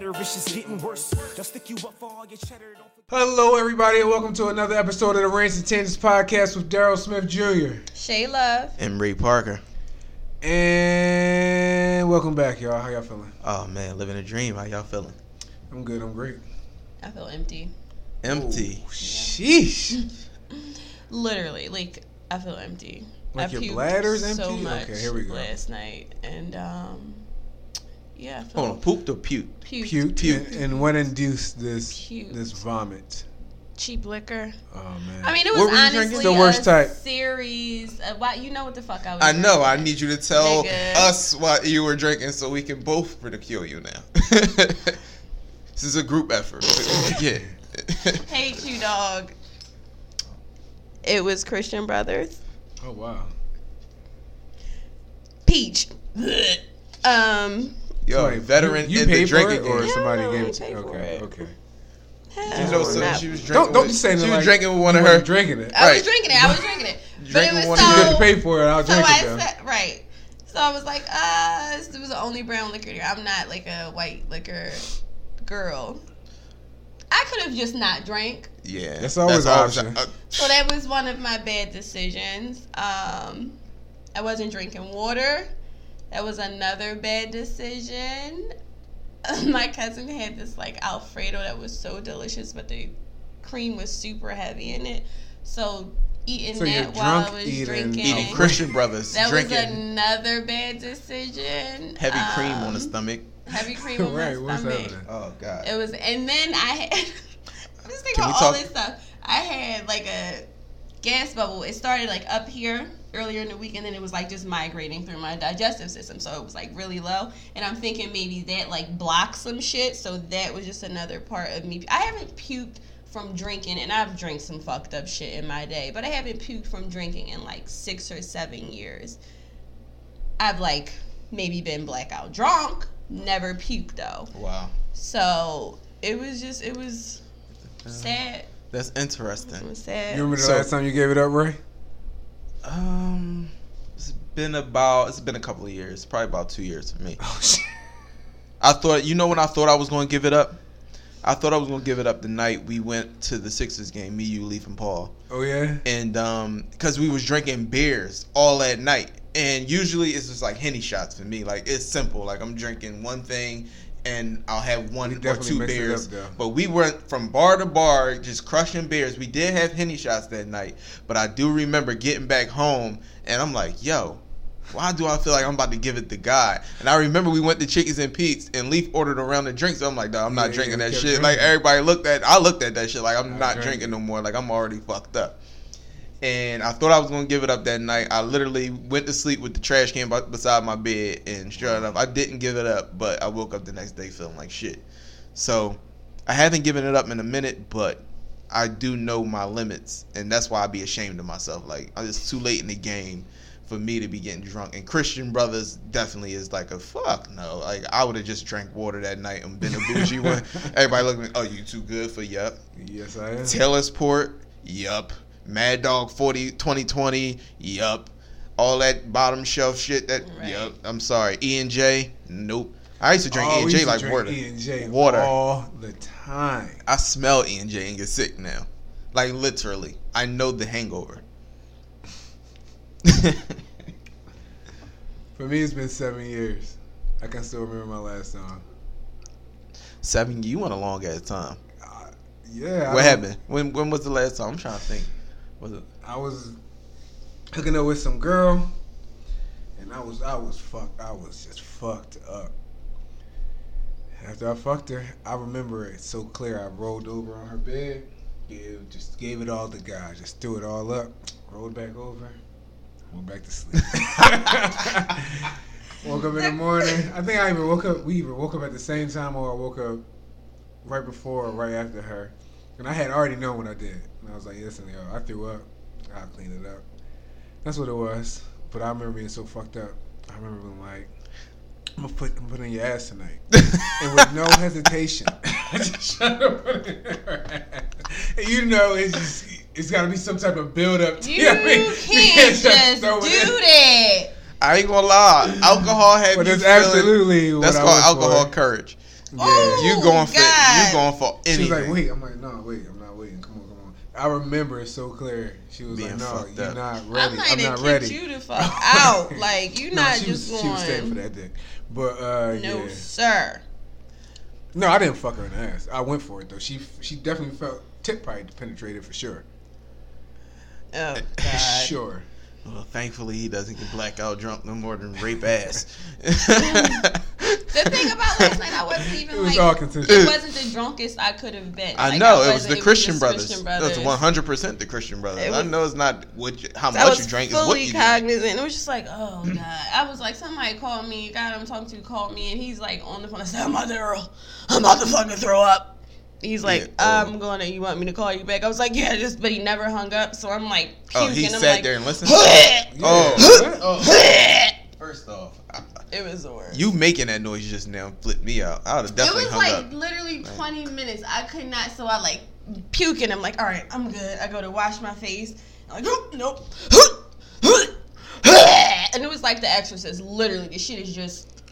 better, it's just getting worse. They'll stick you up for all your cheddar. Don't forget- Hello, everybody, and welcome to another episode of the Rants and Tangents podcast with Daryl Smith Jr. Shay Love. and Ray Parker. And welcome back, y'all. How y'all feeling? Oh man, living a dream. How y'all feeling? I'm good. I'm great. I feel empty. Empty. Sheesh. Literally, like I feel empty. Like I your puked bladder's so empty? much Okay, here we go. Last night, and um, yeah, I Hold on, pooped or puked? puked. Puked. Puked. And, and what induced this Puked. this vomit? cheap liquor. Oh man. I mean, it What was were you honestly? The worst a type. series. Of, why you know what the fuck I was? I know. I need you to tell Nigga. us what you were drinking so we can both ridicule you now. this is a group effort. yeah. Hate you, dog. It was Christian Brothers. oh wow. Peach. um. Yo, Somebody- veteran You, you in the paid for drinking it, or game. somebody Yeah, gave I it to you? Okay. it. Okay. You know, so not- she was drinking. Don't don't with- just say She no was like drinking with one of her. drinking it. I was drinking it. I was drinking it. But it Drinking was one so. of You had to pay for it. I'll So drink I it said, right. So I was like, uh, this was the only brown liquor. there. I'm not like a white liquor girl. I could have just not drank. Yeah, That's always an option. uh, So that was one of my bad decisions. Um, I wasn't drinking water. That was another bad decision. my cousin had this like Alfredo that was so delicious, but the cream was super heavy in it. So eating So that while I was eating drinking. eating Christian Brothers, That was another bad decision. heavy cream on Um, the stomach. Heavy cream on right. my stomach. happening? Oh God. It was, and then I had. I'm just thinking Can we about all talk- this stuff. I had like a gas bubble. It started like up here earlier in the week, and then it was like just migrating through my digestive system. So it was like really low, and I'm thinking maybe that like blocked some shit. So that was just another part of me. I haven't puked from drinking, and I've drank some fucked up shit in my day, but I haven't puked from drinking in like six or seven years. I've like maybe been blackout drunk, never puked though. Wow, So it was just it was sad. that's interesting. sad. You remember the So- last time you gave it up, Ray? Um, it's been about it's been a couple of years, probably about two years for me. Oh shit. I thought, you know, when I thought I was going to give it up, I thought I was going to give it up the night we went to the Sixers game, me, you, Leaf, and Paul, Oh yeah. and um, because we was drinking beers all that night, and usually it's just like henny shots for me. Like it's simple. Like I'm drinking one thing. And I'll have one or two beers, but we went from bar to bar just crushing beers. We did have henny shots that night, but I do remember getting back home and I'm like, "Yo, why do I feel like I'm about to give it to God? And I remember we went to Chickies and Pete's and Leaf ordered a round of drinks. So I'm like, dog, I'm not Yeah, drinking yeah, that shit. Like everybody looked at, I looked at that shit like I'm I not drank drinking no more. Like I'm already fucked up. And I thought I was gonna give it up that night. I literally went to sleep with the trash can b- beside my bed, and sure enough, I didn't give it up. But I woke up the next day feeling like shit. So I haven't given it up in a minute, but I do know my limits, and that's why I be ashamed of myself. Like it's too late in the game for me to be getting drunk. And Christian Brothers definitely is like a fuck no. Like I would have just drank water that night and been a bougie one. Everybody looking, at oh you too good for yup. Yes, I am. Taylor's Port, yup. Mad Dog 40 2020, yup. All that bottom shelf shit that Right. yup. I'm sorry. E and J, nope. I used to drink Oh, E and J like drink water. E&J Water. all the time. I smell E and J and get sick now. Like literally. I know the hangover. For me, it's been seven years. I can still remember my last song. Seven you went a long ass time. Uh, yeah. What happened? When when was the last time? I'm trying to think. Was it I was hooking up with some girl, and I was I was fucked. I was just fucked up. After I fucked her, I remember it so clear. I rolled over on her bed, gave just gave it all to God, just threw it all up, rolled back over, went back to sleep. woke up in the morning. I think I even woke up. We either woke up at the same time, or I woke up right before or right after her. And I had already known what I did. And I was like, listen, yo, I threw up. I'll clean it up. That's what it was. But I remember being so fucked up. I remember being like, I'm gonna put, I'm put in your ass tonight. and with no hesitation. I just tried to put it in her ass. And you know, it's just, it's gotta be some type of build up. You can't just do that. I ain't gonna lie. Alcohol had But me it's feeling- absolutely what That's I called alcohol for. courage. Yeah. Oh, You going for God. you going for She anything? She's like, wait. I'm like, no, wait. I'm not waiting. Come on, come on. I remember it so clear. She was Being like, no, you're up. not ready. I'm not kicked ready. you the fuck out. Like you no, not she just was, going. She was staying for that dick. But uh, No, yeah. sir. No, I didn't fuck her in the ass. I went for it though. She she definitely felt tip probably penetrated for sure. Oh God. Sure. Well, thankfully he doesn't get blackout drunk no more than rape ass. The thing about last night, I wasn't even It was like. all consensual. It wasn't the drunkest I could have been. I Like, know it was wasn't- the Christian just brothers. Christian That's brothers. one hundred percent the Christian brothers. It I know it's not what you, how much you drank, is what fully you drank. cognizant. It was just like, oh god. I was like, somebody called me. God, I'm talking to called me, and he's like on the phone. I said, I'm about to, I'm about to fucking throw up. He's like, Yeah, oh. I'm gonna. You want me to call you back? I was like, yeah, just. But he never hung up. So I'm like, Oh, puking. he I'm sat like, there and listened. Oh. Yeah. Oh. oh. First off, I- it was the worst. you making that noise just now flipped me out. I would have definitely. it definitely was hung like up. literally 20 minutes. I could not. So I like puking. I'm like, all right, I'm good. I go to wash my face. I'm like, nope. and it was like The Exorcist. Literally, the shit is just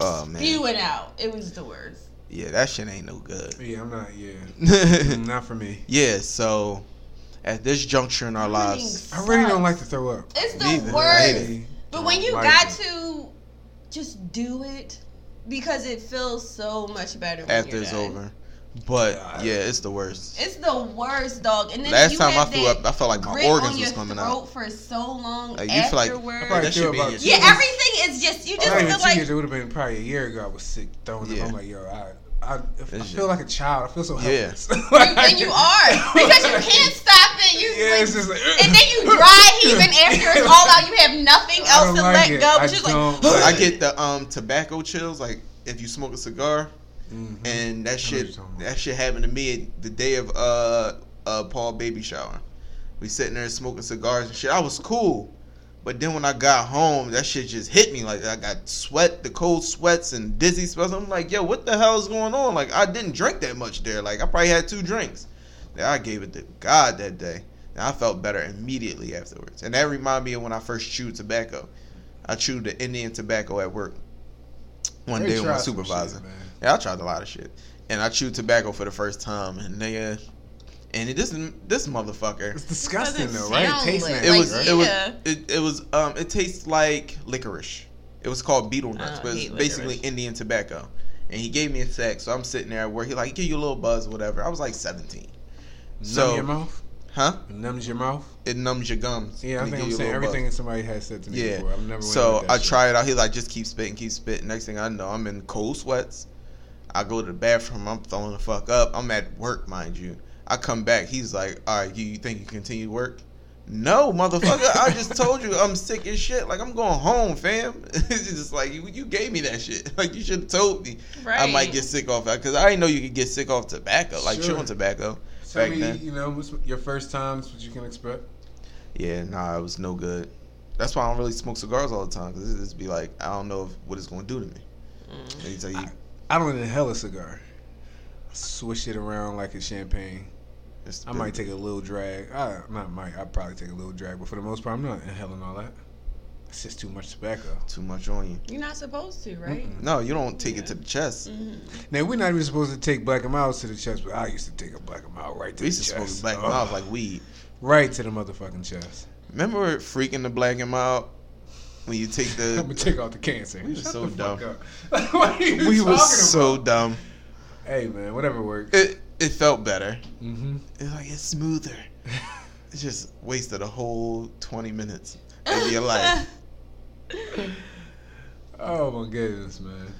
Oh man, spewing out. It was the worst. yeah, that shit ain't no good. Yeah, I'm not. Yeah, not for me. yeah, so at this juncture in our lives, I really don't like to throw up. It's the Neither. Worst. But when you Like got it. to just do it because it feels so much better when after you're it's done. over. But God. yeah, it's the worst. It's the worst, dog. And then Last you time I have threw up, I felt like my organs on your was coming throat out. for so long Like, you feel like- afterwards. probably that should be in about your two yeah, everything is just you just Not even feel two like years. It would have been probably a year ago. I was sick throwing Yeah. up. I'm like, yo, I, I, I feel just- like a child. I feel so Yeah. helpless. you, and you are because you can't stop it. You Yeah, like, it's just like, and then you dry heaving after it's all out. You have nothing else to like let it. go. I But you're just don't like, like I get the um tobacco chills, like if you smoke a cigar, Mhm. and that shit you're talking about. that shit happened to me the day of uh uh Paul baby shower. We sitting there smoking cigars and shit. I was cool. But then when I got home, that shit just hit me. Like I got sweat, the cold sweats and dizzy spells. I'm like, yo, what the hell is going on? Like I didn't drink that much there. Like I probably had two drinks. Then I gave it to God that day. And I felt better immediately afterwards. And that reminded me of when I first chewed tobacco. I chewed the Indian tobacco at work one They day with my supervisor. shit. Yeah, I tried a lot of shit, and I chewed tobacco for the first time, and nigga, and it, this this motherfucker, It's disgusting though, right? It tastes like- nasty, it was right? it was yeah. it, it was um it tastes like licorice. It was called betel nuts, but it's basically licorice. Indian tobacco. And he gave me a sack, so I'm sitting there where. He like give you a little buzz, whatever. I was like 17, So, so- your mouth? huh? It numbs your mouth? It numbs your gums. Yeah, I and it think I'm give you a saying little buzz. everything somebody has said to me Yeah. before. I've never So that I shit. try it out. He like just keep spitting, keep spitting. Next thing I know, I'm in cold sweats. I go to the bathroom. I'm throwing the fuck up. I'm at work, mind you. I come back. He's like, "All right, you, you think you continue work?" No, motherfucker. I just told you I'm sick as shit. Like I'm going home, fam. it's just like you, you gave me that shit. Like you should have told me. I might get sick off that because I didn't know you could get sick off tobacco, like Sure. chewing tobacco. Tell back me, then. you know, what's your first times, what you can expect. Yeah, nah, it was no good. That's why I don't really smoke cigars all the time because it just be like I don't know if, what it's going to do to me. Mm. Tell you, I don't inhale a cigar. I swish it around like a champagne. it's I might take a little drag. I not might. I probably take a little drag, but for the most part, I'm not inhaling all that. It's just too much tobacco. too much on you. You're not supposed to, right? No, you don't take it to the chest. hmm Now we're not even supposed to take black and miles to the chest, but I used to take a black and mild right to the chest. We the used to smoke black Oh, mouth like weed. right to the motherfucking chest. Remember freaking the black and mild when you take the. I'm gonna take out the cancer. We were so the fuck dumb. up. what are you we talking was so about? dumb. Hey man, whatever works. It it felt better. mm-hmm. It's like it's smoother. It just wasted a whole twenty minutes of your life. Oh my goodness, man.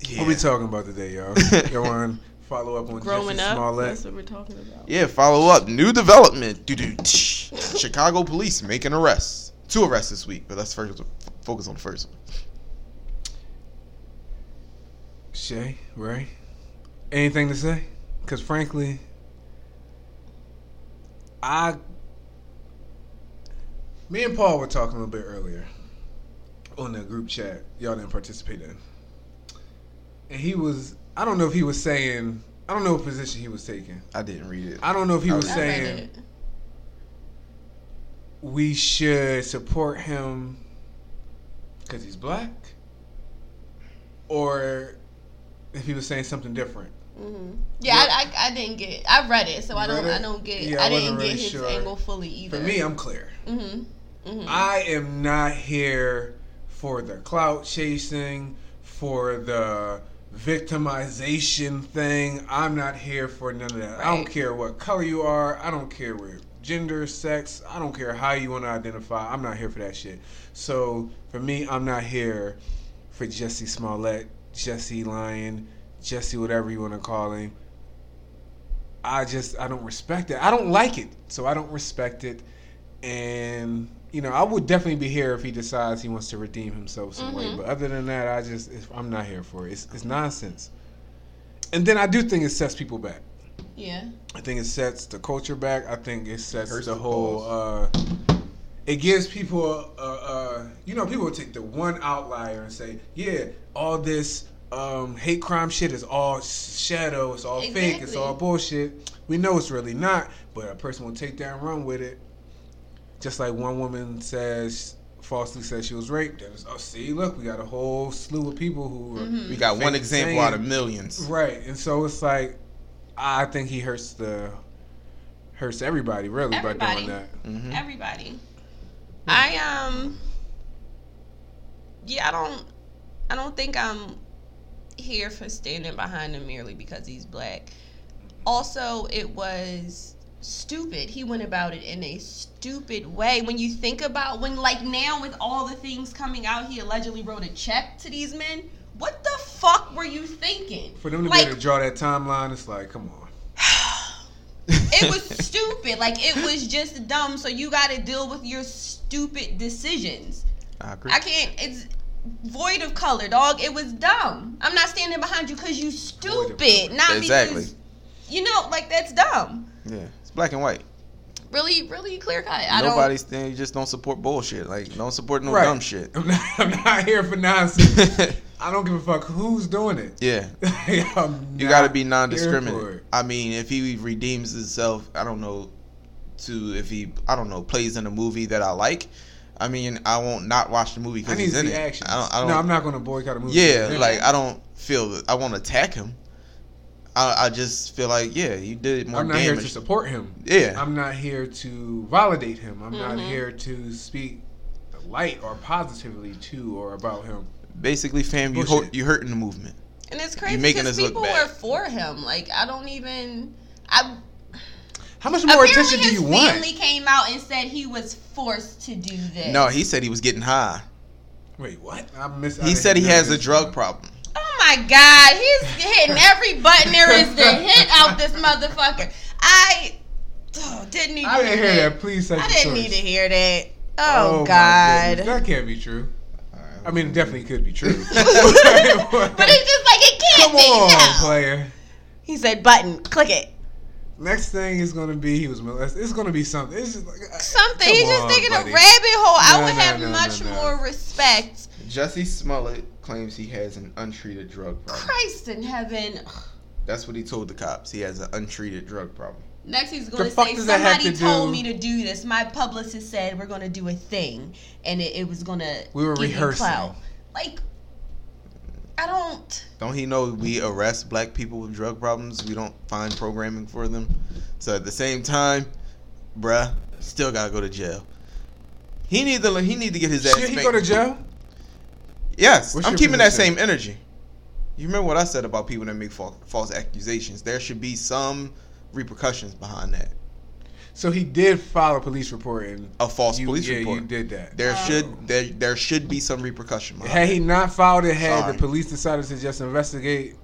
Yeah. What we talking about today, y'all? you want follow up on Growing Jesse up, Smollett? that's what we're talking about. Yeah, follow up. New development. Doo-doo. Chicago police making arrests. Two arrests this week, but let's first focus on the first one. Shay, Ray, anything to say? Because frankly, I, me and Paul were talking a little bit earlier on the group chat. Y'all didn't participate in, and he was. I don't know if he was saying. I don't know what position he was taking. I didn't read it. I don't know if he I was I saying we should support him because he's black, or if he was saying something different. hmm Yeah, I, I, I didn't get. I read it, so I don't. It? I don't get. Yeah, I I, didn't wasn't get really his sure. angle fully either. For me, I'm clear. hmm hmm I am not here for the clout chasing, for the victimization thing. I'm not here for none of that. I don't care what color you are. I don't care what gender, sex. I don't care how you want to identify. I'm not here for that shit. So for me, I'm not here for Jussie Smollett, Jesse Lyon, Jesse whatever you want to call him. I just I don't respect it. I don't like it, so I don't respect it. And you know, I would definitely be here if he decides he wants to redeem himself some way. Mhm. But other than that, I just it's, I'm not here for it. It's, it's nonsense. And then I do think it sets people back. Yeah. I think it sets the culture back. I think it sets Hurts the the whole. Uh, it gives people, uh, uh, you know, people will take the one outlier and say, "Yeah, all this um, hate crime shit is all shadow. It's all fake. It's all bullshit." We know it's really not, but a person will take that and run with it. Just like one woman says, falsely says she was raped. And it's, oh, see, look, we got a whole slew of people who. Are Mm-hmm. We got one example saying- out of millions. Right, and so it's like I think he hurts the hurts everybody really by doing that. hmm Everybody. I um. Yeah, I don't. I don't think I'm here for standing behind him merely because he's black. Also, it was stupid. He went about it in a stupid way. When you think about when, like now, with all the things coming out, he allegedly wrote a check to these men. What the fuck were you thinking? For them to Like- be able to draw that timeline, it's like, come on. it was stupid. Like it was just dumb. So you got to deal with your stupid decisions. I agree. I can't. It's void of color, dog. It was dumb. I'm not standing behind you because you stupid. Not Exactly. because you know, like that's dumb. yeah, it's black and white. Really, really clear cut. I Nobody's thing. You just don't support bullshit. Like don't support no right. dumb shit. I'm not, I'm not here for nonsense. I don't give a fuck who's doing it. yeah. You got to be non-discriminate. I mean, if he redeems himself, I don't know. To if he, I don't know, plays in a movie that I like. I mean, I won't not watch the movie because need he's in see it. action. I don't. I don't. no, I'm not going to boycott a movie. Yeah, Yeah. like I don't feel I want to attack him. I, I just feel like yeah, you did more I'm not here to support him. Yeah. I'm not here to validate him. I'm not Mhm. here to speak light or positively to or about him. Basically, fam, you Bullshit. hurt, you hurting the movement. And it's crazy making because us look people bad. were for him. Like I don't even. I How much more apparently attention do you want? family came out and said he was forced to do this. No, he said he was getting high. Wait, what? I missed. I He didn't said he has a drug problem. Oh my god, he's hitting every button there is to hit out this motherfucker. I oh, didn't need I to didn't hear that. Please I didn't need to hear that. Oh, my god. that can't be true. I mean, it definitely could be true. But it's just like it can't come be. on, no. player. He said button, click it. Next thing is gonna be he was molested. It's gonna be something. It's just like uh, Something. come He's just on, digging buddy. a rabbit hole. I would no, have no, much no, no. more respect. Jussie Smollett claims he has an untreated drug problem. Christ in heaven. That's what he told the cops. He has an untreated drug problem. Next, he's going to say does that have somebody to told do- me to do this. My publicist said we're going to do a thing, and it, it was going to. We were rehearsing. Like, I don't. Don't he know we arrest black people with drug problems? We don't find programming for them. So at the same time, bruh, still gotta go to jail. He need to he need to get his ass. Should he spanked. go to jail? Yes, What's I'm your keeping that same energy. You remember what I said about people that make false, false accusations? There should be some repercussions behind that. So he did file a police report and A false you, police yeah, report. you did that. There Oh. should there there should be some repercussion behind. Had he not filed it, had Sorry. the police decided to just investigate,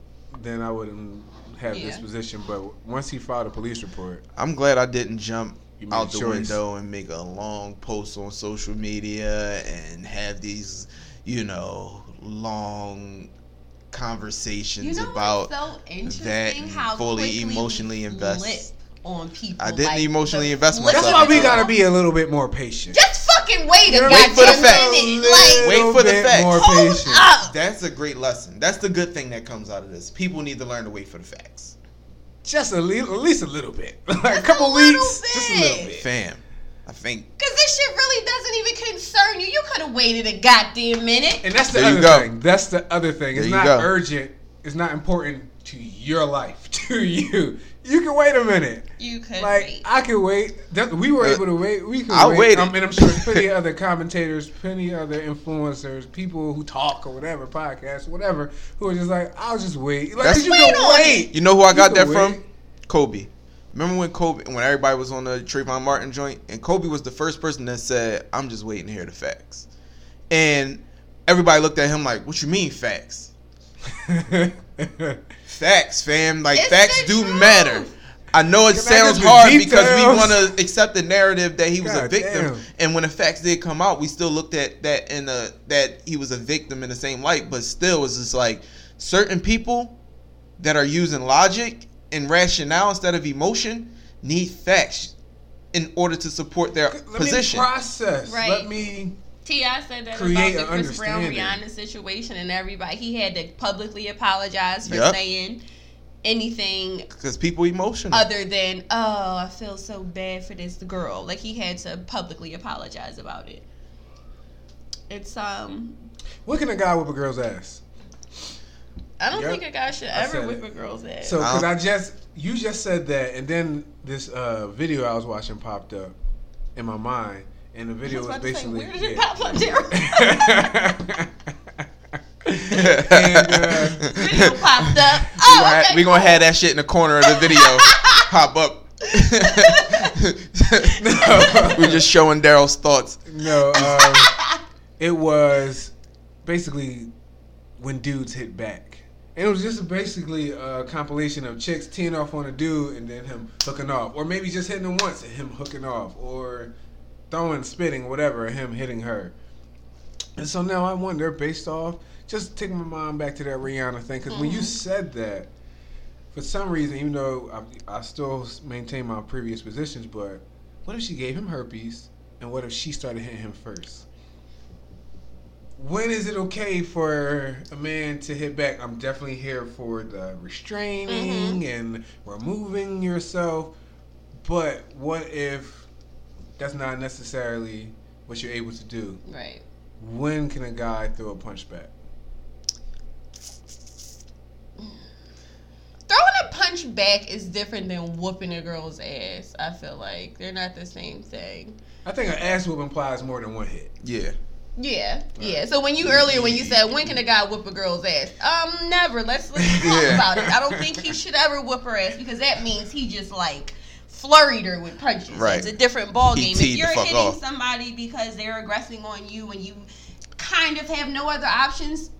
then I wouldn't have this position. But once he filed a police report, I'm glad I didn't jump out the choice. window and make a long post on social media and have these, you know, long conversations You know about so that how fully emotionally invest. on people. I didn't like, emotionally invest flip that's why we gotta be a little bit more patient. Just fucking wait a Wait for the facts. Like, Wait for the bit facts. More patient. up. That's a great lesson. That's the good thing that comes out of this. People need to learn to wait for the facts. Just a little, at least a little bit. like a couple a little weeks, just a little bit. bit. Fam, I think Cause this shit really doesn't even concern you. You could have waited a goddamn minute. And that's the There other thing. That's the other thing. It's There you not go. urgent It's not important to your life, to you, you can wait a minute. You could Like wait. I could wait. We were Uh, able to wait. We could I wait. waited. Um, and I'm sure plenty of other commentators, plenty of other influencers, people who talk or whatever, podcasts, whatever, who are just like, I'll just wait. Like, That's- you Wait can on wait. You know who I got that can from? Kobe. Remember when Kobe, when everybody was on the Trayvon Martin joint, and Kobe was the first person that said, "I'm just waiting to hear the facts," and everybody looked at him like, "What you mean facts? Facts, fam. Like It's facts do truth. matter." I know it Can sounds get the hard because we want to accept the narrative that he was a victim, damn. and when the facts did come out, we still looked at that in a that he was a victim in the same light. But still, it's just like certain people that are using logic and rationale instead of emotion need facts in order to support their Let position. me process. Right. Let me. T.I. said that Create about the an Chris Brown. Rihanna situation, and everybody he had to publicly apologize for Yep. saying anything Because people emotional. other than "Oh, I feel so bad for this girl." Like he had to publicly apologize about it. It's um, What can a guy whip a girl's ass? I don't Yep. think a guy should ever whip it. a girl's ass. So, because Uh-huh. I just you just said that, and then this uh, video I was watching popped up in my mind, and the I video was was, about to say, basically where did it pop up there? and, uh, Video popped up. we Oh, gonna, have, okay. we gonna have that shit in the corner of the video pop up. We're just showing Daryl's thoughts. no, um, it was basically when dudes hit back. And it was just basically a compilation of chicks teeing off on a dude and then him hooking off, or maybe just hitting him once and him hooking off, or throwing, spitting, whatever, and him hitting her. And so now I wonder, based off, just take my mind back to that Rihanna thing, because when you Mhm. said that, for some reason, even though I, I still maintain my previous positions, but what if she gave him herpes, and what if she started hitting him first? When is it okay for a man to hit back? I'm definitely here for the restraining mm-hmm. and removing yourself, but what if that's not necessarily what you're able to do? Right. When can a guy throw a punch back? Throwing a punch back is different than whooping a girl's ass. I feel like they're not the same thing. I think an ass whoop implies more than one hit. Yeah. Yeah, yeah. So when you earlier when you said when can a guy whoop a girl's ass? Um, never. Let's let's talk Yeah. about it. I don't think he should ever whoop her ass because that means he just like flurried her with punches. Right. It's a different ball game. If you're hitting off. somebody because they're aggressing on you and you kind of have no other options,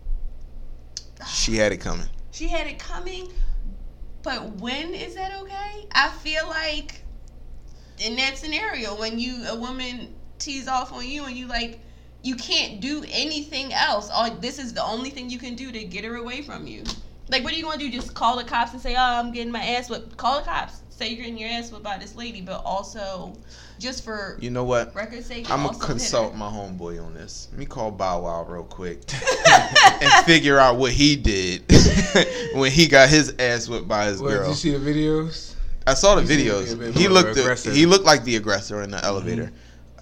She had it coming. she had it coming. But when is that okay? I feel like in that scenario, when you a woman tees off on you and you like you can't do anything else. All this is the only thing you can do to get her away from you. Like, what are you gonna do? Just call the cops and say, "Oh, I'm getting my ass whipped." Call the cops. Say you're getting your ass whipped by this lady, but also just for You know what? record's sake, I'm gonna consult my homeboy on this. Let me call Bow Wow real quick and figure out what he did when he got his ass whipped by his Well, did girl. you see the videos? I saw the You seem to be a videos. He looked aggressive. he looked like the aggressor in the elevator. Mm-hmm.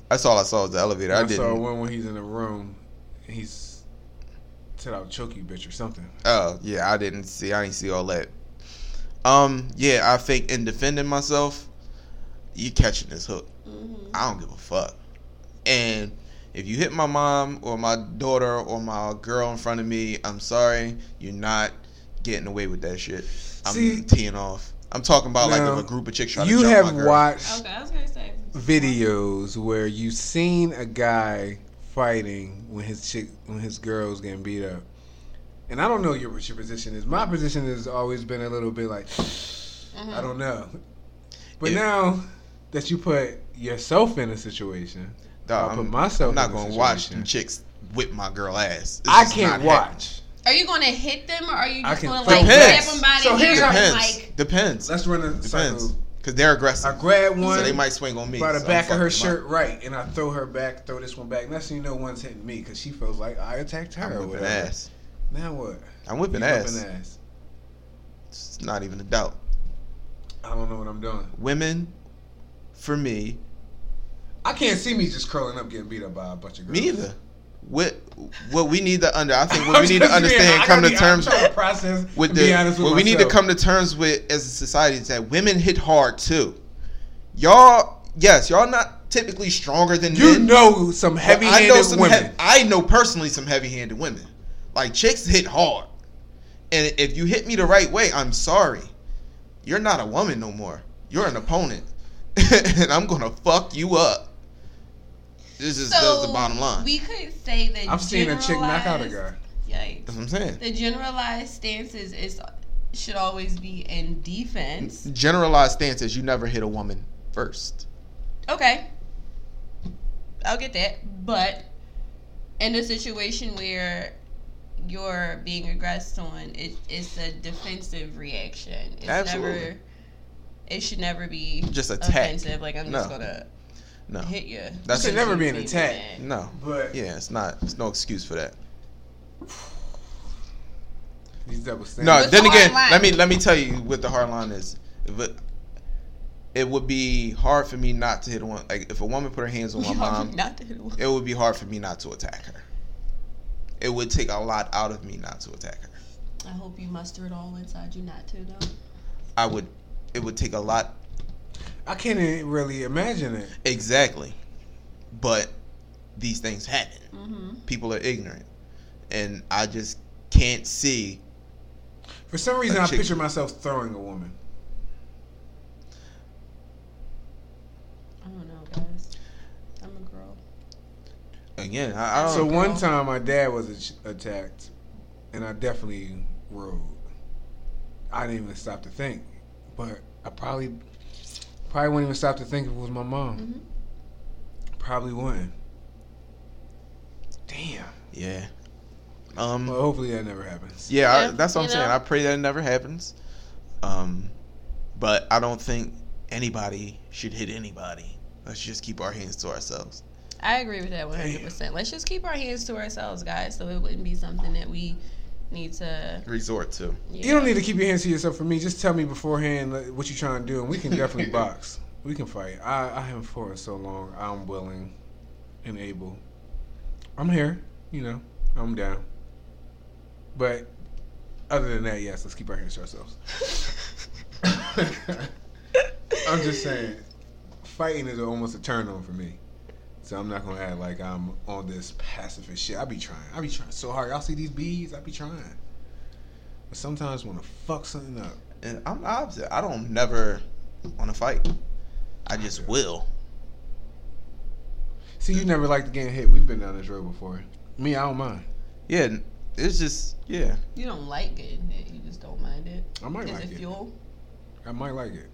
That's all I saw was the elevator. I, I, didn't. saw one when he's in the room. He's said, "I'll choke you, bitch," or something. Oh yeah, I didn't see. I didn't see all that. Um, yeah, I think in defending myself, you catching this hook. Mhm. I don't give a fuck. And if you hit my mom or my daughter or my girl in front of me, I'm sorry, you're not getting away with that shit. I'm See- teeing off. I'm talking about like if a group of chicks try to You jump have my girl. watched Okay, I was gonna say. Videos where you've seen a guy fighting when his chick when his girl's getting beat up. And I don't know your what your position is. My position has always been a little bit like Mhm. I don't know. But If- now that you put yourself in a situation, Dog, I'll put I'm, myself I'm not in gonna watch situation. them chicks whip my girl ass. It's I can't not watch. Are you gonna hit them or are you I just can gonna throw like Depends. grab them by So the here's ear how- and Depends. like? Depends. Let's run a Depends. cycle. Because they're aggressive. I grab one so they might swing on me. by the so back of her shirt right, and I throw her back, throw this one back. Next thing you know, one's hitting me because she feels like I attacked her I'm whipping whatever. ass. Now what? I'm whipping ass. whipping ass. It's not even a doubt. I don't know what I'm doing. Women, for me, I can't see me just curling up getting beat up by a bunch of girls. me either. What what we need to under I think what we need to understand, come be- terms to process with the with what we need to come to terms with as a society is that women hit hard too. Y'all, yes, y'all not typically stronger than You men. know some heavy-handed I know some women. he- I know personally some heavy-handed women. Like chicks hit hard, and if you hit me the right way, I'm sorry, you're not a woman no more. You're an opponent, and I'm gonna fuck you up. This is So the bottom line. we could say that I've seen a chick knock out a guy. Yikes. That's what I'm saying. The generalized stances is should always be in defense. Generalized stance is you never hit a woman first. Okay. I'll get that. But in a situation where you're being aggressed on, it, it's a defensive reaction. It's Absolutely. never it should never be Just attack. offensive. Like I'm just gonna No, hit you. That's It should never be an attack. no. But Yeah, it's not. It's no excuse for that. these double standards. No, What's then the again, line? let me let me tell you what the hard line is. If it, it would be hard for me not to hit a one. Like if a woman put her hands on my mom, Not to hit a it would be hard for me not to attack her. It would take a lot out of me not to attack her. I hope you muster it all inside you not to though. I would. It would take a lot I can't even really imagine it. exactly, but these things happen. Mm-hmm. People are ignorant, and I just can't see. For some reason, I chick- picture myself throwing a woman. I don't know, guys. I'm a girl. Again, I, I don't. So girl. one time, my dad was attacked, and I definitely rode. I didn't even stop to think, but I probably probably wouldn't even stop to think if it was my mom. Mhm. Probably wouldn't. Damn. yeah. Um. Well, hopefully that never happens. Yeah, I, that's what I'm you saying. I pray that it never happens. Um, but I don't think anybody should hit anybody. Let's just keep our hands to ourselves. I agree with that 100%. Let's just keep our hands to ourselves, guys, so it wouldn't be something that we need to. Resort to. You don't need to keep your hands to yourself. For me, just tell me beforehand what you're trying to do, and we can definitely box. We can fight. I, I haven't fought in so long. I'm willing and able. I'm here. You know, I'm down. But other than that, yes, let's keep our hands to ourselves. I'm just saying, fighting is almost a turn on for me. So I'm not gonna act like I'm on this pacifist shit. I be trying. I be trying so hard. Y'all see these bees? I be trying. But sometimes want to fuck something up. And I'm the opposite. I don't never want to fight. I just will. See, you never liked getting hit. We've been down this road before. Me, I don't mind. Yeah, it's just yeah. You don't like getting hit, you just don't mind it. I might Is like it it. fuel? I might like it.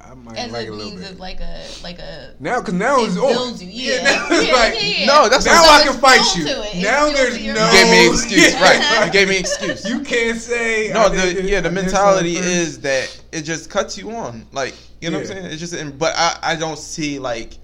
I might As like it a a little means bit. of like a like a now, cause now it it's builds on. you, yeah. now it's Yeah, like, yeah, yeah. No, that's now So I can fight you. it. Now fuel there's no. You gave me an excuse, Yeah. right? You gave me an excuse. You can't say. No, the did- yeah, the I mentality is that it just cuts you on. Like you know what I'm saying? It's just, but I I don't see like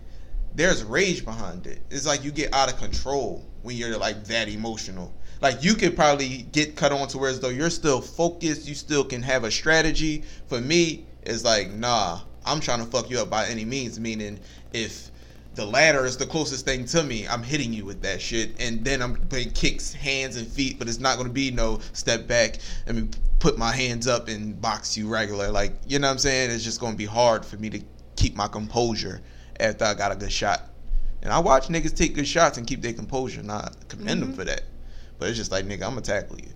there's rage behind it. It's like you get out of control when you're like that emotional. Like you could probably get cut on to where as though you're still focused, you still can have a strategy. For me, it's like nah, I'm trying to fuck you up by any means. Meaning if the ladder is the closest thing to me. I'm hitting you with that shit, and then I'm putting kicks, hands, and feet. But it's not going to be no step back. Let me put my hands up and box you regular. Like you know what I'm saying? It's just going to be hard for me to keep my composure after I got a good shot. And I watch niggas take good shots and keep their composure. Not commend them mm-hmm. for that, but it's just like nigga, I'm gonna tackle you.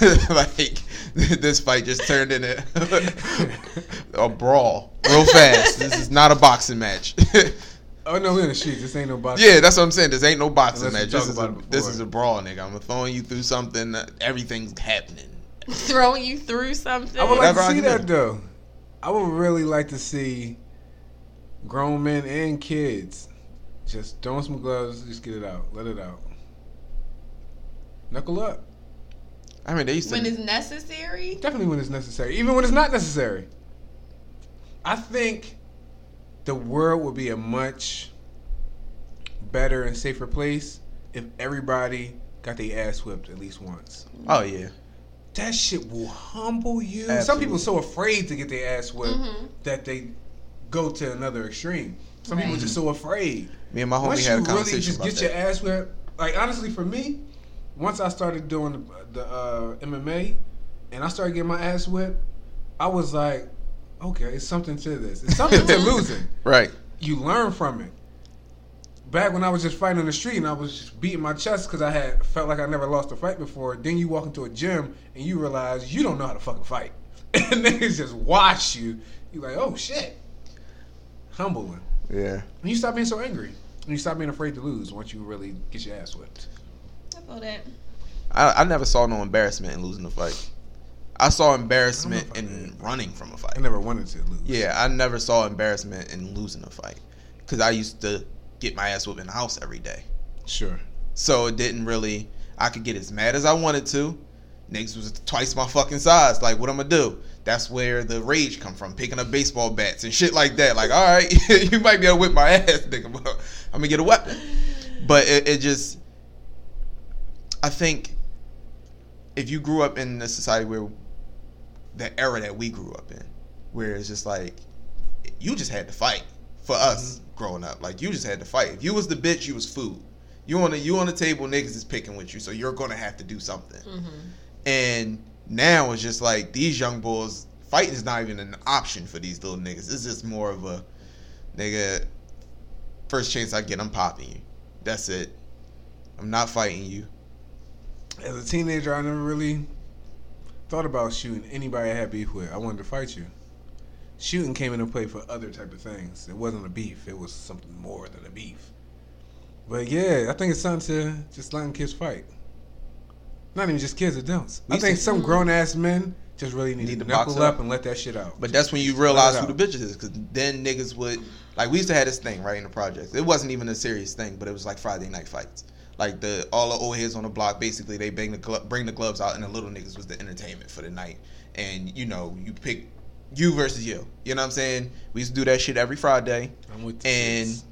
like this fight just turned into a brawl real fast. This is not a boxing match. Oh no, we're in the streets. This ain't no boxing. Yeah, that's what I'm saying. This ain't no boxing Unless match. This is, a, this is a brawl, nigga. I'm throwing you through something. Uh, everything's happening. Throwing you through something. I would like Whatever to see that though. I would really like to see grown men and kids just throwing some gloves, just get it out, let it out. Knuckle up. I mean, they used to. when it's necessary. Definitely when it's necessary, even when it's not necessary. I think the world would be a much better and safer place if everybody got their ass whipped at least once. oh yeah, That shit will humble you. Some people are so afraid to get their ass whipped Mhm. that they go to another extreme. Some people are just so afraid. Me and my homie once had a you really just about get that. your ass whipped, like honestly for me, once I started doing the, the uh, MMA and I started getting my ass whipped, I was like, okay, it's something to this. It's something to losing. right. You learn from it. Back when I was just fighting on the street and I was just beating my chest because I had felt like I never lost a fight before. Then you walk into a gym and you realize you don't know how to fucking fight, and niggas just watch you. You're like, oh shit, humbling. Yeah. And you stop being so angry. And you stop being afraid to lose once you really get your ass whipped. I feel that. I, I never saw no embarrassment in losing a fight. I saw embarrassment I don't know if I in did. running from a fight. I never wanted to lose. Yeah, I never saw embarrassment in losing a fight because I used to get my ass whooped in the house every day. Sure. So it didn't really. I could get as mad as I wanted to. Niggas was twice my fucking size. Like, what am I'm gonna do? That's where the rage come from. Picking up baseball bats and shit like that. Like, all right, you might be able to whip my ass, nigga, but I'm gonna get a weapon. But it, it just, I think, if you grew up in a society where the era that we grew up in, where it's just like, you just had to fight for us mm-hmm. growing up. Like, you just had to fight. If you was the bitch, you was food. You on the you on the table, niggas is picking with you, so you're gonna have to do something. Mm-hmm. And now it's just like these young bulls fighting is not even an option for these little niggas. It's just more of a nigga. First chance I get, I'm popping you. That's it. I'm not fighting you. As a teenager, I never really thought about shooting anybody I had beef with. I wanted to fight you. Shooting came into play for other type of things. It wasn't a beef. It was something more than a beef. But yeah, I think it's something to just letting kids fight. Not even just kids, adults. I think some grown ass men just really need, Need to to knuckle up up. and let that shit out. But that's when you realize who the bitches is, because then niggas would like we used to have this thing right in the projects. It wasn't even a serious thing, but it was like Friday night fights. Like the all the old heads on the block, basically they bring the glo- bring the gloves out, and the little niggas was the entertainment for the night. And you know, you pick you versus you. You know what I'm saying? We used to do that shit every Friday, I'm with the and kids.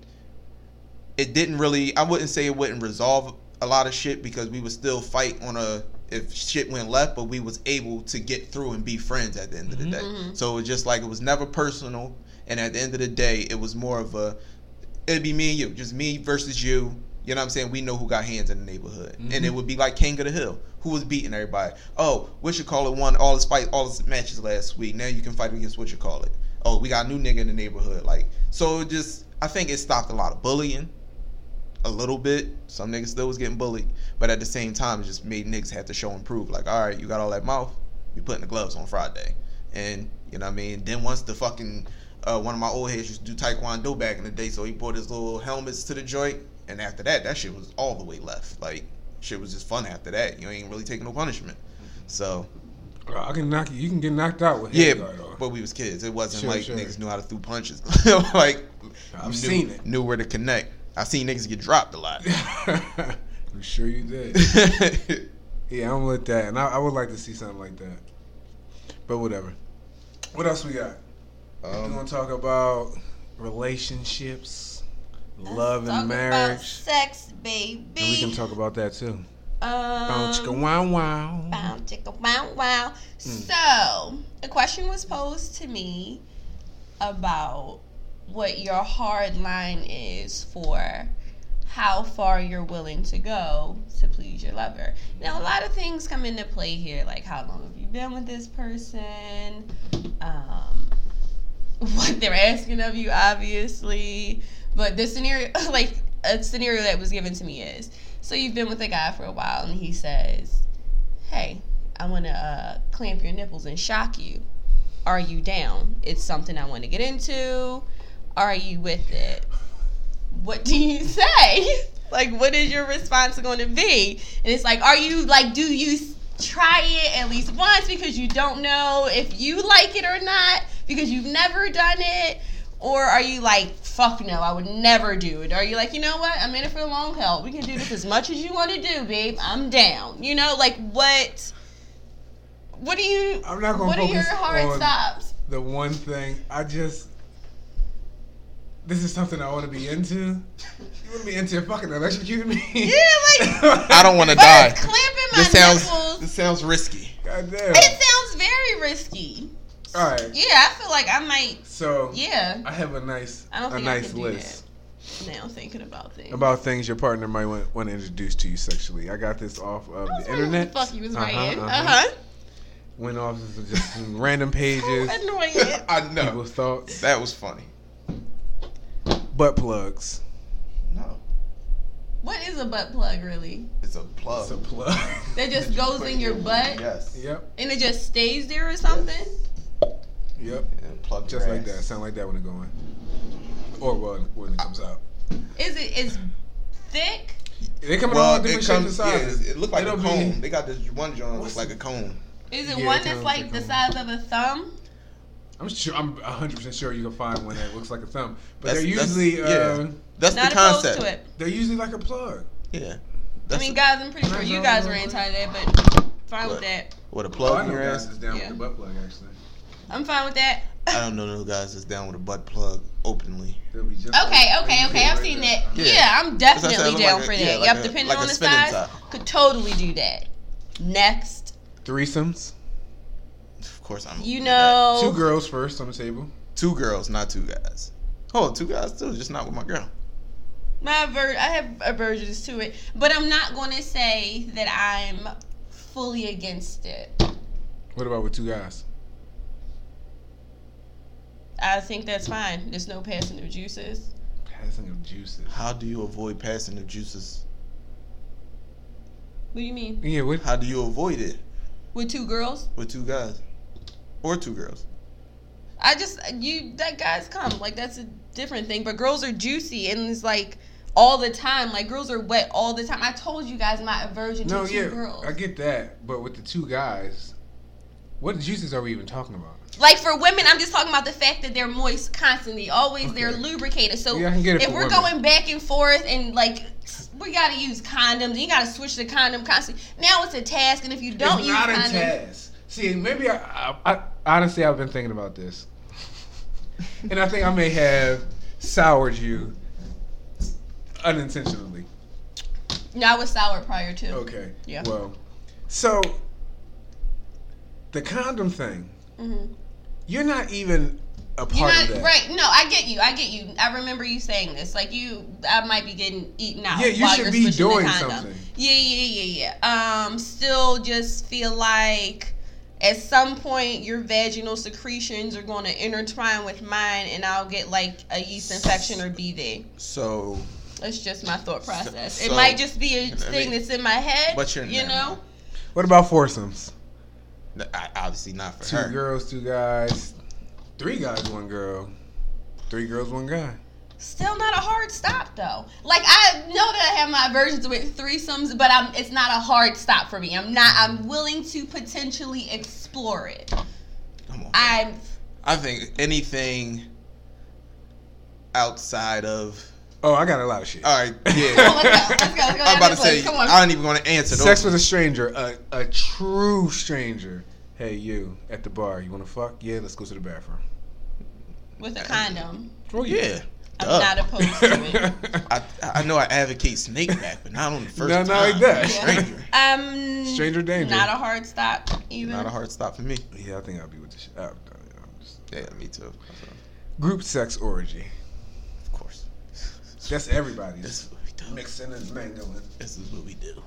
it didn't really. I wouldn't say it wouldn't resolve a lot of shit because we would still fight on a if shit went left, but we was able to get through and be friends at the end of the mm-hmm. day. Mm-hmm. So it was just like it was never personal, and at the end of the day, it was more of a it'd be me and you, just me versus you. You know what I'm saying? We know who got hands in the neighborhood, and mm-hmm. it would be like King of the Hill, who was beating everybody. Oh, what you call it? Won all his fight, all his matches last week. Now you can fight against what you call it. Oh, we got a new nigga in the neighborhood. Like so, it just I think it stopped a lot of bullying a little bit. Some niggas still was getting bullied, but at the same time, it just made niggas have to show and prove. Like, all right, you got all that mouth, we putting the gloves on Friday, and you know what I mean. Then once the fucking uh, one of my old heads used to do taekwondo back in the day, so he brought his little helmets to the joint, and after that, that shit was all the way left. Like, shit was just fun after that. You ain't really taking no punishment. So I can knock you. You can get knocked out with yeah, guard on. but we was kids. It wasn't Sure, like sure. niggas knew how to throw punches. like I've knew, seen it. Knew where to connect. I seen niggas get dropped a lot. I'm sure you did. Yeah, I'm with that, and I, I would like to see something like that. But whatever. What else we got? We um, gonna talk about relationships, love, Talk and about marriage, sex, baby. and we can talk about that too. Bow, chicka, Um, wow, wow. Bow, chicka, wow, wow. Hmm. So, a question was posed to me about what your hard line is for how far you're willing to go to please your lover. Now, a lot of things come into play here, like how long have you been with this person, um, what they're asking of you, obviously. But the scenario, like a scenario that was given to me is, so you've been with a guy for a while, and he says, "Hey, I want to uh, clamp your nipples and shock you. Are you down? It's something I want to get into. Are you with it? What do you say? like, what is your response going to be? And it's like, are you like, do you try it at least once because you don't know if you like it or not because you've never done it? Or are you like, fuck no, I would never do it? Are you like, you know what? I'm in it for the long haul. We can do this as much as you want to do, babe. I'm down. You know, like what? What do you? I'm not gonna What are your focus hard stops? The one thing I just. This is something I want to be into. You want to be into fucking electrocuting me? Yeah, like I don't want to die. it's clamping my This sounds nipples. this sounds risky. God damn. It sounds very risky. All right. Yeah, I feel like I might. So Yeah, I have a nice I don't a think I nice can do list that. Now thinking about things. about things your partner might want, want to introduce to you sexually. I got this off of I the wondering what internet. the fuck you was Uh-huh, writing. uh-huh. Uh huh. Went off of just some random pages, Annoying. I know. people's thoughts, That was funny. butt plugs. No. what is a butt plug really? It's a plug. It's a plug. That just goes in your butt Yes. yep, and it just stays there or something? Yep. And plug Just your like that. Sound like that when it's going, or when when it comes out. Is it is thick? They come in Well, all different it shapes comes. and Yeah, sizes. it look like It'll a be- cone. They got this one joint that looks like a cone. Is it Yeah, one that's like like the a- size of a thumb? I'm sure. I'm 100 percent sure you can find one that looks like a thumb, but That's- they're that's- usually uh, yeah. That's Not the concept. to it. they're usually like a plug. Yeah. I mean, a- guys, I'm pretty sure you guys are the anti that, but fine with that. What a Oh, plug I in know your ass. is down Yeah. with the butt plug actually. I'm fine with that. I don't know no guys that's down with a butt plug openly. They'll be just Okay, okay, okay. I've seen that. Yeah. Yeah, I'm That's said, definitely look down like a- for yeah, that. like yep, a- depending like on the spinning size, top. could totally do that. Next, Threesomes. Of course, I'm. you with know, Two girls first on the table. two girls, not two guys. Oh, two guys too, just not with my girl. my aver- I have aversions to it, but I'm not going to say that I'm fully against it. What about with two guys? I think that's fine. There's no passing of juices. Passing of juices. How do you avoid passing the juices? What do you mean? Yeah, what? How do you avoid it With two girls? with two guys or two girls? I just you that guys come like that's a different thing. But girls are juicy and it's like all the time. Like girls are wet all the time. I told you guys my aversion No, to two yeah, girls. I get that, but with the two guys, what juices are we even talking about? Like for women, I'm just talking about the fact that they're moist constantly, always they're lubricated. So Yeah, I can get it if we're women. going back and forth and like we gotta use condoms, you gotta switch the condom constantly. Now it's a task, and if you don't it's use not a task. See, maybe I, I, I honestly I've been thinking about this, and I think I may have soured you unintentionally. no, I was sour prior to. Okay. Yeah. Well, so the condom thing, hmm you're not even a part not of that. right. No, I get you. I get you. I remember you saying this. Like you, I might be getting eaten out. Yeah, you should be doing something. Yeah, yeah, yeah, yeah. Um, still just feel like at some point your vaginal secretions are going to intertwine with mine, and I'll get like a yeast infection or BV. So, That's just my thought process. it might just be a I thing mean, that's in my head. but you're you know. What about foursomes? I- obviously not for Two her. girls, two guys, three guys, one girl, three girls, one guy. Still not a hard stop though. Like I know that I have my aversions with threesomes, but I'm it's not a hard stop for me. I'm not I'm willing to potentially explore it. Come on. I'm I think anything outside of. Oh, I got a lot of shit. All right, yeah. Come let's go. Let's go. Let's go I'm about to say. Come on. I don't even want to answer those. Sex with a stranger, a, a true stranger. Hey, you at the bar, you want to fuck? Yeah, let's go to the bathroom. with a condom. Oh yeah. I'm duh. not opposed to it. I, I know I advocate snake back, but not on the first No, time. not like that. A Stranger. Um Stranger danger. Not a hard stop either. Not a hard stop for me. yeah, I think I'll be with the shit. I'm, I'm just, Yeah, me too. group sex orgy. Of course. That's everybody's This is what we do. mixing and mingling. This is what we do.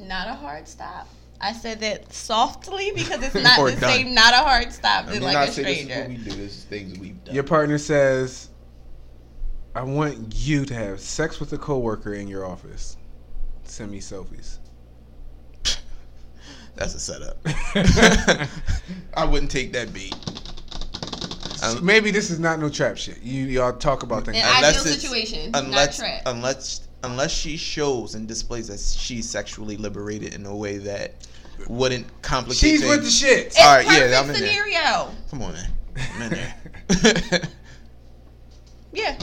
Not a hard stop. I said that softly because it's not the done. same. Not a hard stop. I Just mean, like not a say this is what stranger. we do. This is things we've done. Your partner says, "I want you to have sex with a coworker in your office. Send me selfies." That's a setup. I wouldn't take that beat. Um, Maybe this is not no trap shit. You y'all talk about things. An Unless ideal situation, unless not trap. unless unless she shows and displays that she's sexually liberated in a way that wouldn't complicate She's things. with the shit. It's All right, perfect yeah, I'm in there. scenario. Come on, man. I'm in there. Yeah.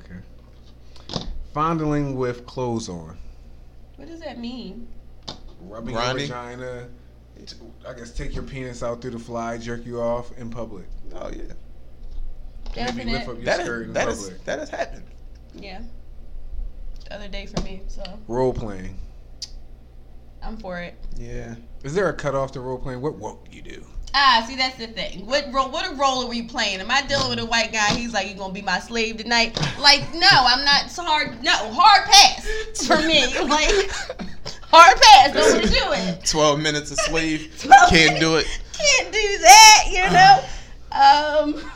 Okay. Fondling with clothes on. What does that mean? Rubbing Grinding? your vagina. I guess take your penis out through the fly, jerk you off in public. oh yeah, Maybe lift Definite. up your that skirt is, in that public. is that has happened. Yeah. The other day for me, so Role playing. I'm for it. Yeah, Is there a cutoff to role playing? What won't you do? Ah, see, that's the thing. What role? What a role are we playing? Am I dealing with a white guy? He's like, "You gonna be my slave tonight?" Like, no, I'm not. It's hard. No, hard pass for me. Like, hard pass. Don't want to do it. Twelve minutes a slave. Can't do it. Can't do that. You know. Um,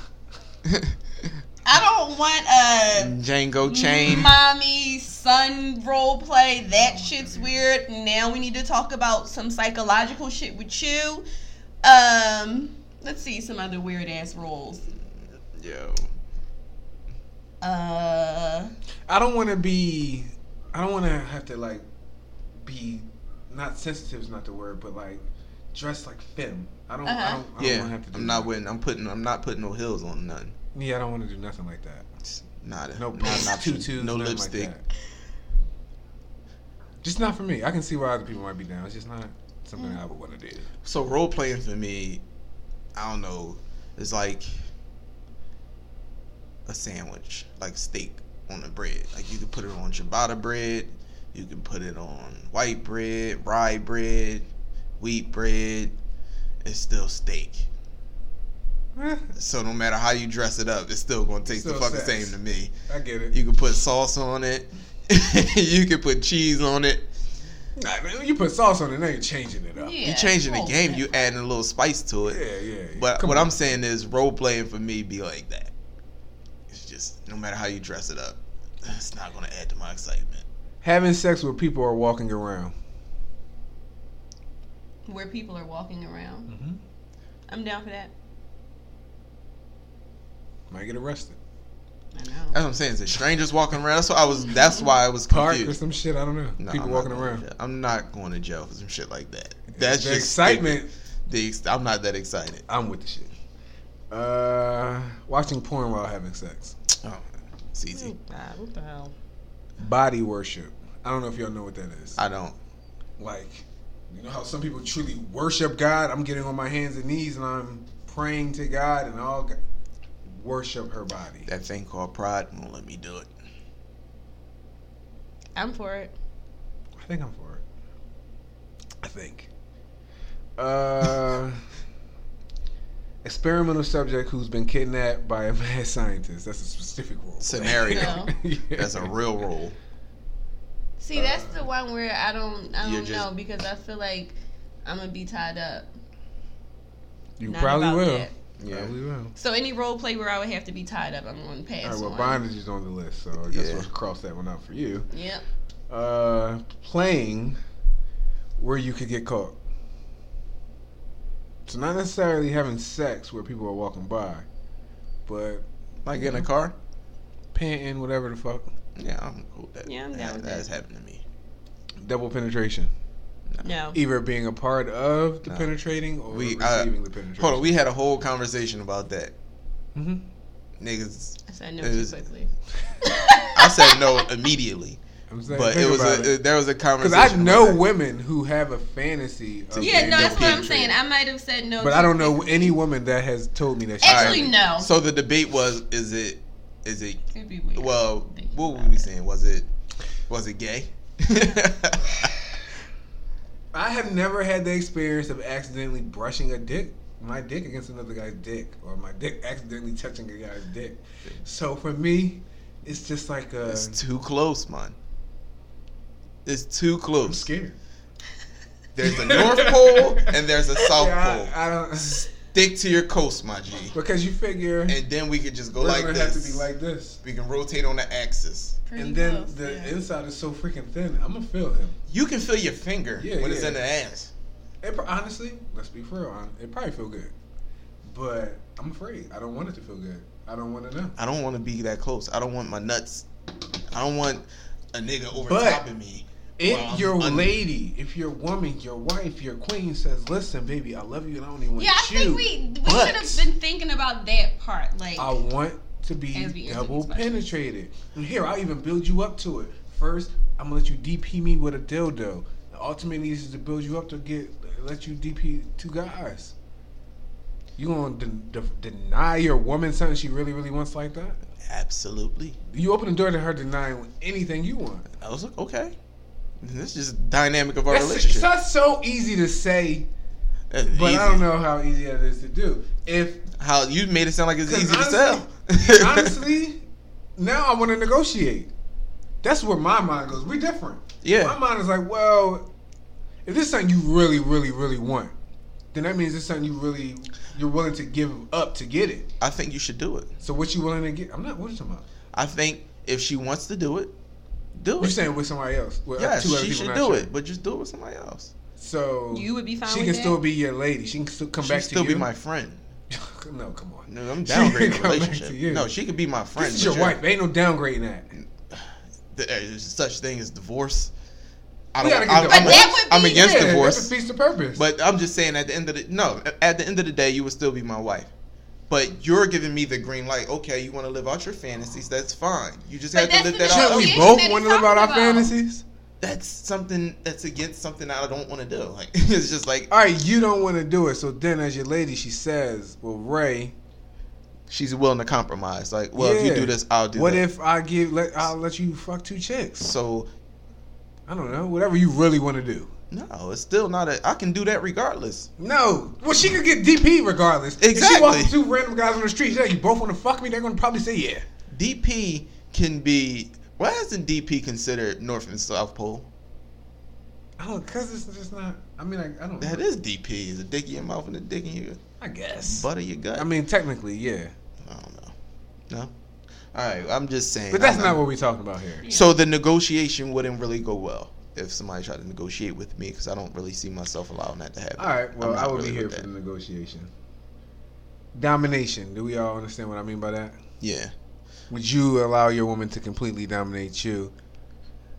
I don't want a Django chain. mommy son role play. That shit's weird. Now we need to talk about some psychological shit with you. Um, let's see some other weird ass roles. Yo. Uh, I don't want to be. I don't want to have to like be not sensitive is not the word, but like dressed like femme. I don't. I Uh-huh. don't. I don't Yeah, have to do I'm not that. with. I'm putting. I'm not putting no heels on nothing. Yeah, I don't want to do nothing like that. It's not a, No not an option. tutus, no lipstick. Like. Just not for me. I can see why other people might be down. It's just not something I would want to do. So role playing for me, I don't know, is like a sandwich, like steak on the bread. Like you can put it on ciabatta bread, you can put it on white bread, rye bread, wheat bread. It's still steak. So no matter how you dress it up, it's still gonna taste the Still fucking sex. same to me. I get it. You can put sauce on it. you can put cheese on it. Nah, man, you put sauce on it, now you're changing it up. yeah, you changing the game. yeah. You adding a little spice to it. Yeah, yeah. yeah. But Come what on. I'm saying is role playing for me be like that. It's just no matter how you dress it up, it's not gonna add to my excitement. having sex where people are walking around. where people are walking around. Mm-hmm. I'm down for that. Might get arrested. I know. That's what I'm saying. Is it strangers walking around? That's why I was. That's why I was Park or some shit. I don't know. No, people I'm walking around. I'm not going to jail for some shit like that. That's the just excitement. stupid. The I'm not that excited. I'm with the shit. Uh, watching porn while having sex. Oh, it's easy. God, what the hell? Body worship. I don't know if y'all know what that is. I don't. like, you know how some people truly worship God. I'm getting on my hands and knees and I'm praying to God and all. God. Worship her body. That thing called pride won't let me do it. I'm for it. I think I'm for it. I think. Uh, experimental subject who's been kidnapped by a mad scientist. That's a specific role. Scenario. No. Yeah. That's a real rule. See, that's the one where I don't, I don't just- know because I feel like I'm gonna be tied up. You Not probably will. that. Yeah. Probably will. So any role play where I would have to be tied up, I'm going to pass All right, well, on. bondage is on the list, so I guess Yeah. we'll cross that one out for you. Yep. Uh, playing where you could get caught. So not necessarily having sex where people are walking by, but Like in a car. panting, whatever the fuck. Yeah, I'm cool with that. Yeah, I'm down that, with that that. has happened to me. Double penetration. No. Either being a part of the No. penetrating or We, uh, receiving the penetration. Hold on, we had a whole conversation about that. hmm Niggas, I said no It too quickly. I said no immediately, I'm saying, but it was about a, there was a conversation. because. I know women who have a fantasy. Of Yeah, no, that's double what I'm saying. I might have said no. But I don't know quickly. any woman that has told me that. She Actually, hasn't. no. So the debate was: is it, is it? It'd be weird. Well, what were we it. saying? Was it, was it gay? I have never had the experience of accidentally brushing a dick, my dick against another guy's dick, or my dick accidentally touching a guy's dick. So for me, it's just like a. it's too close, man. It's too I'm close. scared. There's a North Pole and there's a South Yeah, Pole. I, I don't Stick to your coast, my G. because you figure And then we could just go we're like gonna this. have to be like this, we can rotate on the axis. Pretty and then close, the yeah. inside is so freaking thin. I'm gonna feel him. You can feel your finger Yeah, when it's in the ass. It, honestly, let's be real. It probably feel good, but I'm afraid. I don't want it to feel good. I don't want to know. I don't want to be that close. I don't want my nuts. I don't want a nigga over But- top of me. If while I'm your under- lady, if your woman, your wife, your queen says, "Listen, baby, I love you, and I don't even want Yeah, I to think chew, we we should have been thinking about that part. Like, I want to As be double penetrated." And here, I'll even build you up to it. First, I'm gonna let you DP me with a dildo. Ultimately, this is to build you up to get let you DP two guys. You gonna de- de- deny your woman something she really, really wants like that? Absolutely. You open the door to her denying anything you want. I was like, okay. This is just dynamic of our That's, relationship. that's so easy to say That's But easy. I don't know how easy that is to do. If how you made it sound like it's easy to sell. honestly, now I want to negotiate. That's where my mind goes. We're different. Yeah. My mind is like, well, if this is something you really, really, really want, then that means it's something you really you're willing to give up to get it. I think you should do it. So what you willing to get? I'm not. What are you talking about? I think if she wants to do it, do You're it. saying with somebody else? With uh, Yes, two she people, should do you. it, but just do it with somebody else. So You would be fine She with can that? still be your lady. She can still come She back can still to be my friend. no, come on. No, I'm downgrading the relationship. to you. No, she could be my friend. This is your you're- wife. Ain't no downgrading that. There's such thing as divorce. I We don't. gotta get I'm, the- But I'm, that would I'm against yeah, divorce. That defeats the purpose. But I'm just saying, at the end of the no, at the end of the day, you would still be my wife. But you're giving me the green light. Okay, you want to live out your fantasies. That's fine. You just But have to live that out. we both want to live out our about. fantasies? That's something that's against something I don't want to do. Like it's just like All right, you don't want to do it. So then, as your lady, she says, "Well, Ray, she's willing to compromise. Like, well, if you do this, I'll do that. What that. if I give? Let I'll let you fuck two chicks. So I don't know. Whatever you really want to do. no, it's still not a. I can do that regardless. No. Well, she could get DP regardless. If she Exactly. walks two random guys on the street, yeah, you both want to fuck me. They're gonna probably say yeah. DP can be. Why isn't DP considered North and South Pole? Oh, cause it's just not. I mean, I, I don't. That know. is DP. Is a dick in your mouth and a dick in your I guess. butt of your gut. I mean, technically, yeah. I don't know. No. All right. I'm just saying. But that's not what we're talking about here. So the negotiation wouldn't really go well if somebody tried to negotiate with me because I don't really see myself allowing that to happen. All right. Well, I'm I not will really be here for that. the negotiation. Domination. Do we all understand what I mean by that? Yeah. Would you allow your woman to completely dominate you?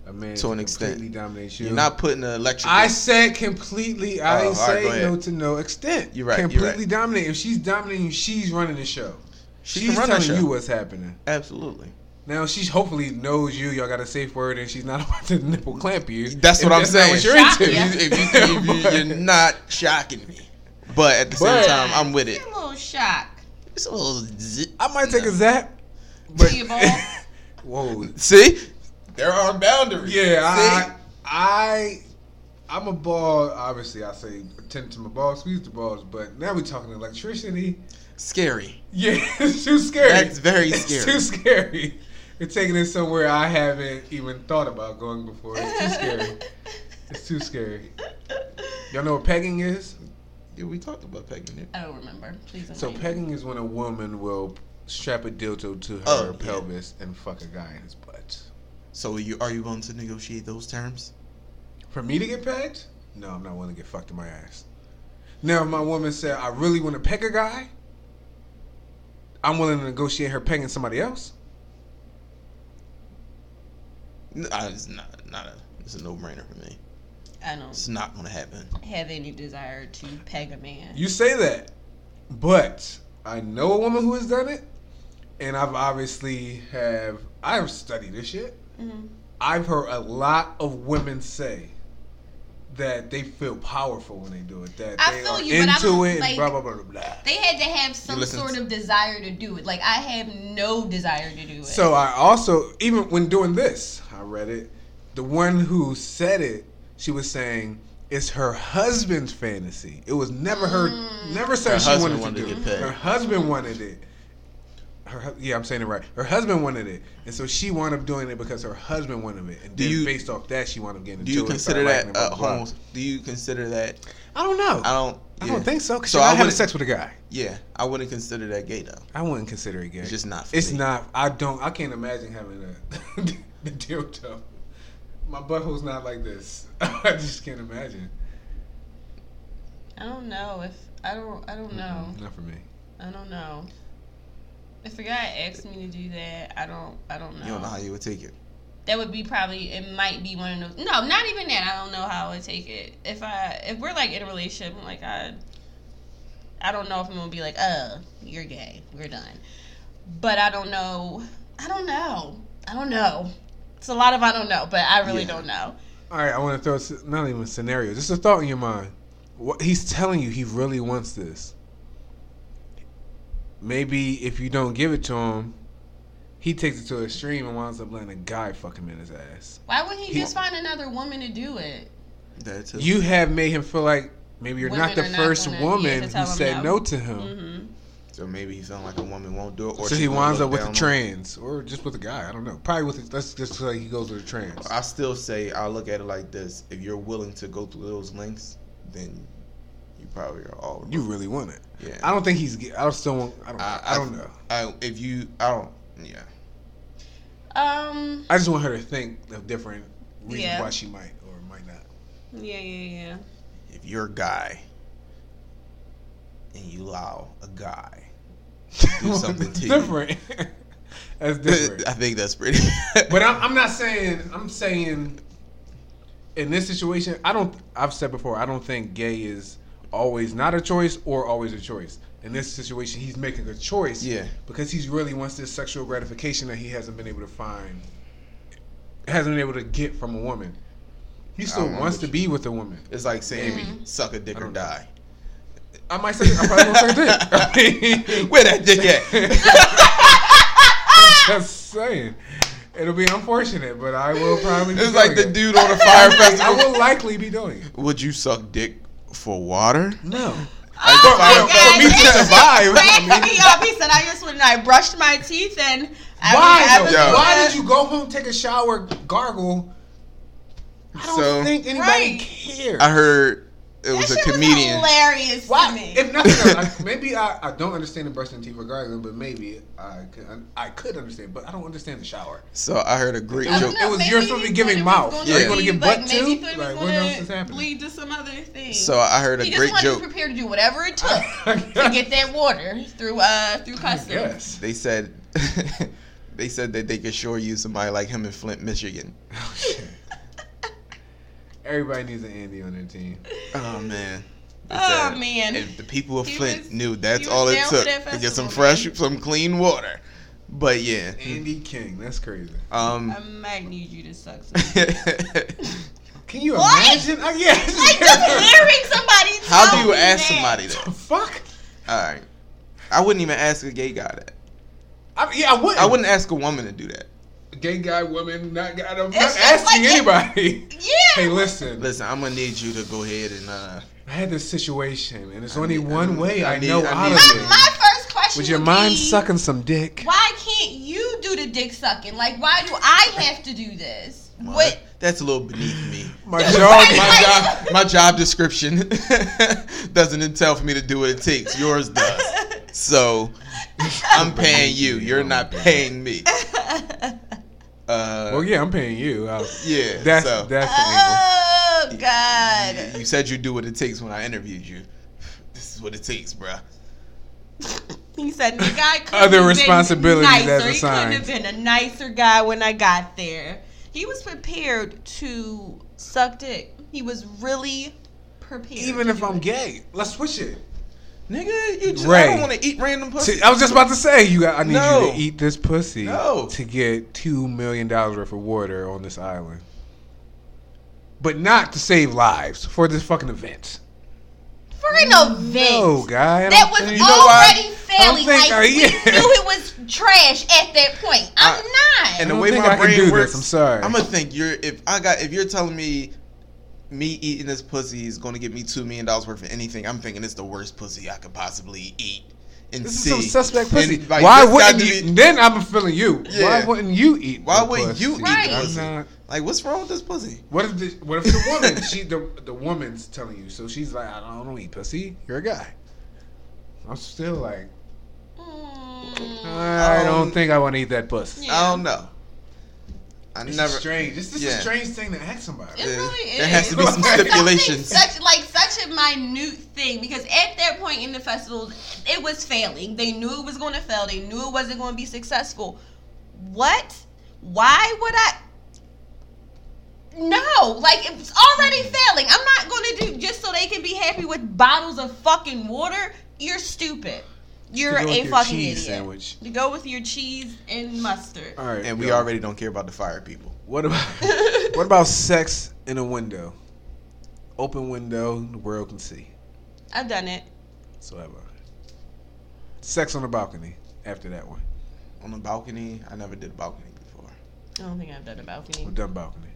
A man To an extent. completely dominate you. You're not putting the electric. I said completely. I Oh, didn't say go no to no extent. You're right, you're Completely right. dominate. If she's dominating you, she's running the show. She she's can run the telling show. you what's happening. Absolutely. Now she hopefully knows you. Y'all got a safe word, and she's not about to nipple clamp you. That's if what I'm not saying. what you're Shock into. ya. If, you, if, you, if you, you're not shocking me, but at the same time, I'm with it. It's a little shock. It's a little. Zit. I might take a zap. To your ball? Whoa. See, there are boundaries. Yeah, I, See? I, I'm a ball. Obviously, I say attend to my balls, squeeze the balls. But now we're talking electricity. scary. Yeah, it's too scary. That's very scary. It's scary. too scary. We're taking it somewhere I haven't even thought about going before. It's too scary. It's too scary. Y'all know what pegging is? Yeah, we talked about pegging it. I don't remember. Please. So enlighten me. pegging is when a woman will strap a dildo to her Oh, yeah. pelvis and fuck a guy in his butt. So, you are you willing to negotiate those terms? For me to get pegged? No, I'm not willing to get fucked in my ass. Now, if my woman said, I really want to peg a guy, I'm willing to negotiate her pegging somebody else. N- It's not. Not a. It's a no brainer for me. I don't It's not gonna happen. have any desire to peg a man. You say that, but I know a woman who has done it, and I've obviously have I've studied this shit. Mhm. I've heard a lot of women say that they feel powerful when they do it. That I they feel are you, but I into don't, it. like- blah blah blah blah blah. They had to have some sort of desire to do it. Like I have no desire to do it. So I also, even when doing this, I read it. The one who said it, she was saying it's her husband's fantasy. It was never her, Mm. never said Her she wanted, wanted to to do get it. pegged. Her husband wanted it. Her, yeah, I'm saying it right. Her husband wanted it, and so she wound up doing it because her husband wanted it, and Do then you- based off that, she wound up getting Do into you it. consider that uh? Do you consider that? I don't know. I don't. I don't think so. Cause So so I I having sex with a guy. Yeah, I wouldn't consider that gay though. I wouldn't consider it gay. It's just not for It's me. not. I don't. I can't imagine having a the dildo. My butthole's not like this. I just can't imagine. I don't know if I don't. I don't know. Not for me. I don't know. If a guy asked me to do that, I don't. I don't know. You don't know how you would take it. that would be probably. It might be one of those. No, not even that. I don't know how I would take it. If I if we're like in a relationship, I'm like I. I don't know if I'm gonna be like, uh, you're gay. We're done. But I don't know. I don't know. I don't know. It's a lot of I don't know, but I really Yeah. don't know. All right. I want to throw not even scenarios. Just a thought in your mind. What he's telling you, he really wants this. Maybe if you don't give it to him, he takes it to a extreme and winds up letting a guy fuck him in his ass. Why wouldn't he, He- just find another woman to do it? That too. You have made him feel like maybe you're not the are not first woman to who said no. no. to him. hmm So maybe he feeling like a woman won't do it, or So he winds up with a down on him. trans, or just with a guy. I don't know. Probably with. A, let's just say he goes with a trans. I still say I look at it like this: if you're willing to go through those lengths, then you probably are all. You really want it. yeah. I don't think he's. ge- I don't still want. I don't. I, don't know. I, if you, I don't. Yeah. Um. I just want her to think of different reasons Yeah. why she might or might not. Yeah, yeah, yeah. If you're a guy and you allow a guy to do something to you. different. That's different. I think that's pretty. But I'm, I'm not saying. I'm saying. In this situation, I don't. I've said before. I don't think gay is always not a choice or always a choice. In this situation, he's making a choice. Yeah. Because he really wants this sexual gratification that he hasn't been able to find. Hasn't been able to get from a woman. He still wants to you- be with a woman. it's like saying Mm-hmm. suck a dick or die. I might say. I probably won't say dick. Where that dick at? I'm just saying. It'll be unfortunate, but I will probably. Be It's like the it. dude on the Fyre festival. I will likely be doing it. Would you suck dick for water? No. Oh for- my for- God. for me to survive. Cracked me up. He said, I just went and I brushed my teeth and I Why? was, I though? was, Yo. Why did you go home, take a shower, gargle? I don't So- think anybody Right. cares. I heard it That was a shit comedian. hilarious to Why? me. If nothing else, I, maybe I, I don't understand the brushing teeth or gargling, but maybe I could I could understand, but I don't understand the shower. So I heard a great I joke. don't It was you're supposed to be giving mouth. Are Yeah. you You gonna give butt maybe too? he thought he was Like, what gonna else is happening? Lead to some other thing. So I heard a he great just joke. wasn't prepared to do whatever it took to get that water through uh through customs. Yes. They said they said that they could sure use somebody like him in Flint, Michigan. Oh, shit. Everybody needs an Andy on their team. Oh man. They Oh, said man. If the people of He Flint was- knew that's all it took to get some festival, fresh, some clean water. But yeah. Andy King, that's crazy. Um I might need you to suck some. Can you What? imagine? Uh, yeah. like just hearing somebody. How tell do you me ask that. somebody that? The fuck? Alright. I wouldn't even ask a gay guy that. I, yeah, I wouldn't. I wouldn't ask a woman to do that. Gay guy, woman, not guy. I'm It's just asking like- anybody. Yeah. Hey, listen. Listen, I'm gonna need you to go ahead and uh I had this situation, and it's I only need- one I way I, I need- know I out of. My, it. my first question With your would mind be, sucking some dick. Why can't you do the dick sucking? Like, why do I have to do this? What? That's a little beneath me. My It's jaw, like- my job my job description doesn't entail for me to do what it takes. Yours does. So I'm paying you. You're not paying me. Uh, Well, yeah, I'm paying you. Uh, yeah. that's so that's the angle. Oh God! you said you'd do what it takes when I interviewed you. This is what it takes, bruh. He said, "The guy could Other have responsibilities been as nicer. He assigned. couldn't have been a nicer guy when I got there. He was prepared to suck dick. He was really prepared. Even if I'm it. gay, let's switch it. Nigga, you just I don't want to eat random pussy. See, I was just about to say you. Got, I need No. you to eat this pussy No. to get two million dollars worth of water on this island, but not to save lives for this fucking event. for an event No, guy. That was think- know why? already failing. think- Like uh, we knew it was trash at that point. I'm I- not. And the way my brain do this. works, I'm sorry. I'm gonna think you're if I got if you're telling me me eating this pussy is gonna get me two million dollars worth of anything, I'm thinking it's the worst pussy I could possibly eat and This is see. some suspect pussy. And, like, Why wouldn't got you? be- then I'm feeling you. Why wouldn't you eat? Why the wouldn't you pussy? eat Right. pussy? not- Like, what's wrong with this pussy? What if the what if the woman she the the woman's telling you so she's like I don't, I don't eat pussy you're a guy I'm still like Mm. I don't Um, think I want to eat that pussy Yeah. I don't know. I it's never. strange it's just yeah. a strange thing to ask somebody It Yeah. really is. There has to be some stipulations. Such like such a minute thing because at that point in the festival, it was failing. They knew it was going to fail. They knew it wasn't going to be successful. What? Why would I? No, like it's already failing. I'm not going to do just so they can be happy with bottles of fucking water. You're stupid. You're To go with a your fucking cheese idiot. sandwich. To go with your cheese and mustard. all right And we yo. already don't care about the Fyre people. what about what about sex in a window open window the world can see I've done it. so have I sex on the balcony after that one On the balcony, I never did a balcony before. I don't think I've done a balcony. we've done balcony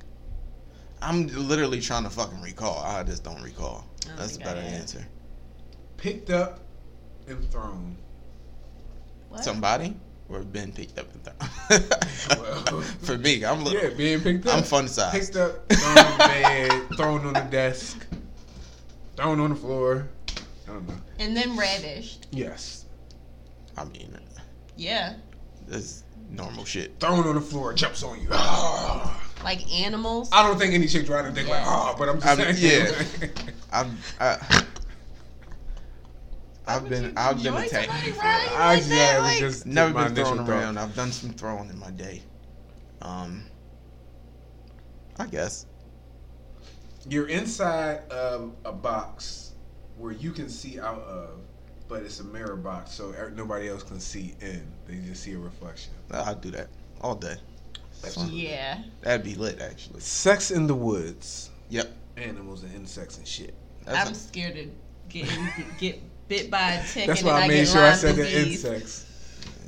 I'm literally trying to fucking recall. I just don't recall. I don't That's a think better answer. Picked up and thrown. What? Somebody or been picked up and thrown. Well, For me, I'm look, Yeah, being picked up. I'm fun size. Picked up, thrown on the bed, thrown on the desk, thrown on the floor. I don't know. And then ravished. Yes. I mean, Yeah. that's normal shit. Thrown on the floor, jumps on you. Ah. Like animals. I don't think any chick try to think like, oh, but I'm just I mean, saying. I've I, I've been I've been attacked. somebody before. riding I like yeah, like- just Never been thrown initial thought. around. I've done some throwing in my day. Um, I guess. You're inside of a box where you can see out of, but it's a mirror box, so er- nobody else can see in. They just see a reflection. I'd do that all day. Yeah. That'd be lit, actually. Sex in the woods. Yep. Animals and insects and shit. That's I'm a- scared to getting get bit by a tick That's and why then I I, made get sure I Lyme said the disease. insects.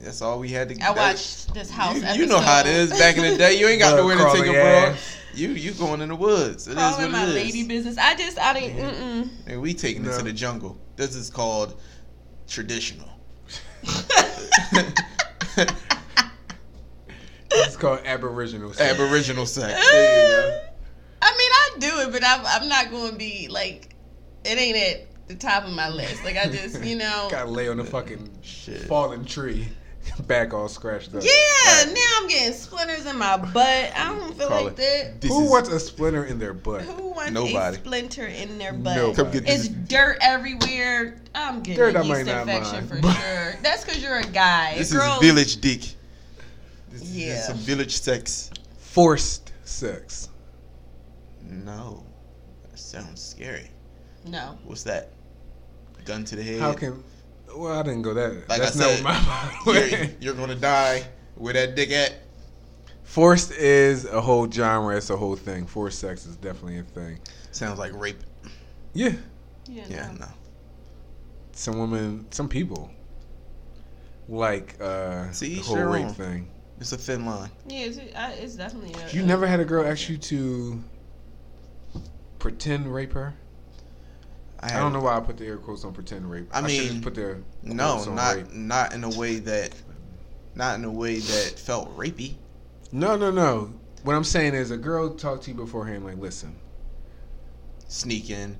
that's all we had to. Get. I that- watched this house. You, you know how it is. Back in the day, you ain't got Bug nowhere to take a crawling bro. You you going in the woods. It is Crawling what my it is. lady business. I just I didn't. Mm-mm. And we taking it to the jungle. This is called traditional. It's called aboriginal. sex. Aboriginal sex. I There you go. mean, I do it, but I'm I'm not going to be like it ain't at the top of my list. Like I just you know. Gotta lay on the fucking Shit. fallen tree, back all scratched up. Yeah, now I'm getting splinters in my butt. I don't feel Call like it- that. This Who is- wants a splinter in their butt? Who wants Nobody. a splinter in their butt? Nobody. It's dirt everywhere. I'm getting Dirt I a yeast infection mind. for sure. That's because you're a guy. This Girls, is village dick. This is Yeah. some village sex. Forced sex. No, that sounds scary. No. What's that? Gun to the head. How can? Well, I didn't go that. Like that's I not said, what my you're, you're gonna die. Where that dick at? Forced is a whole genre. It's a whole thing. Forced sex is definitely a thing. Sounds like rape. Yeah, Yeah. Yeah, no. no. some women, some people like uh, See, the whole sure rape on. thing. It's a thin line. Yeah, it's, I, it's definitely. A, You a- never had a girl ask you to pretend rape her? I, I don't know why I put the air quotes on pretend rape. I should've mean, put the No, not rape. not in a way that, not in a way that felt rapey. No, no, no. What I'm saying is, a girl talked to you beforehand. Like, listen, Sneak in,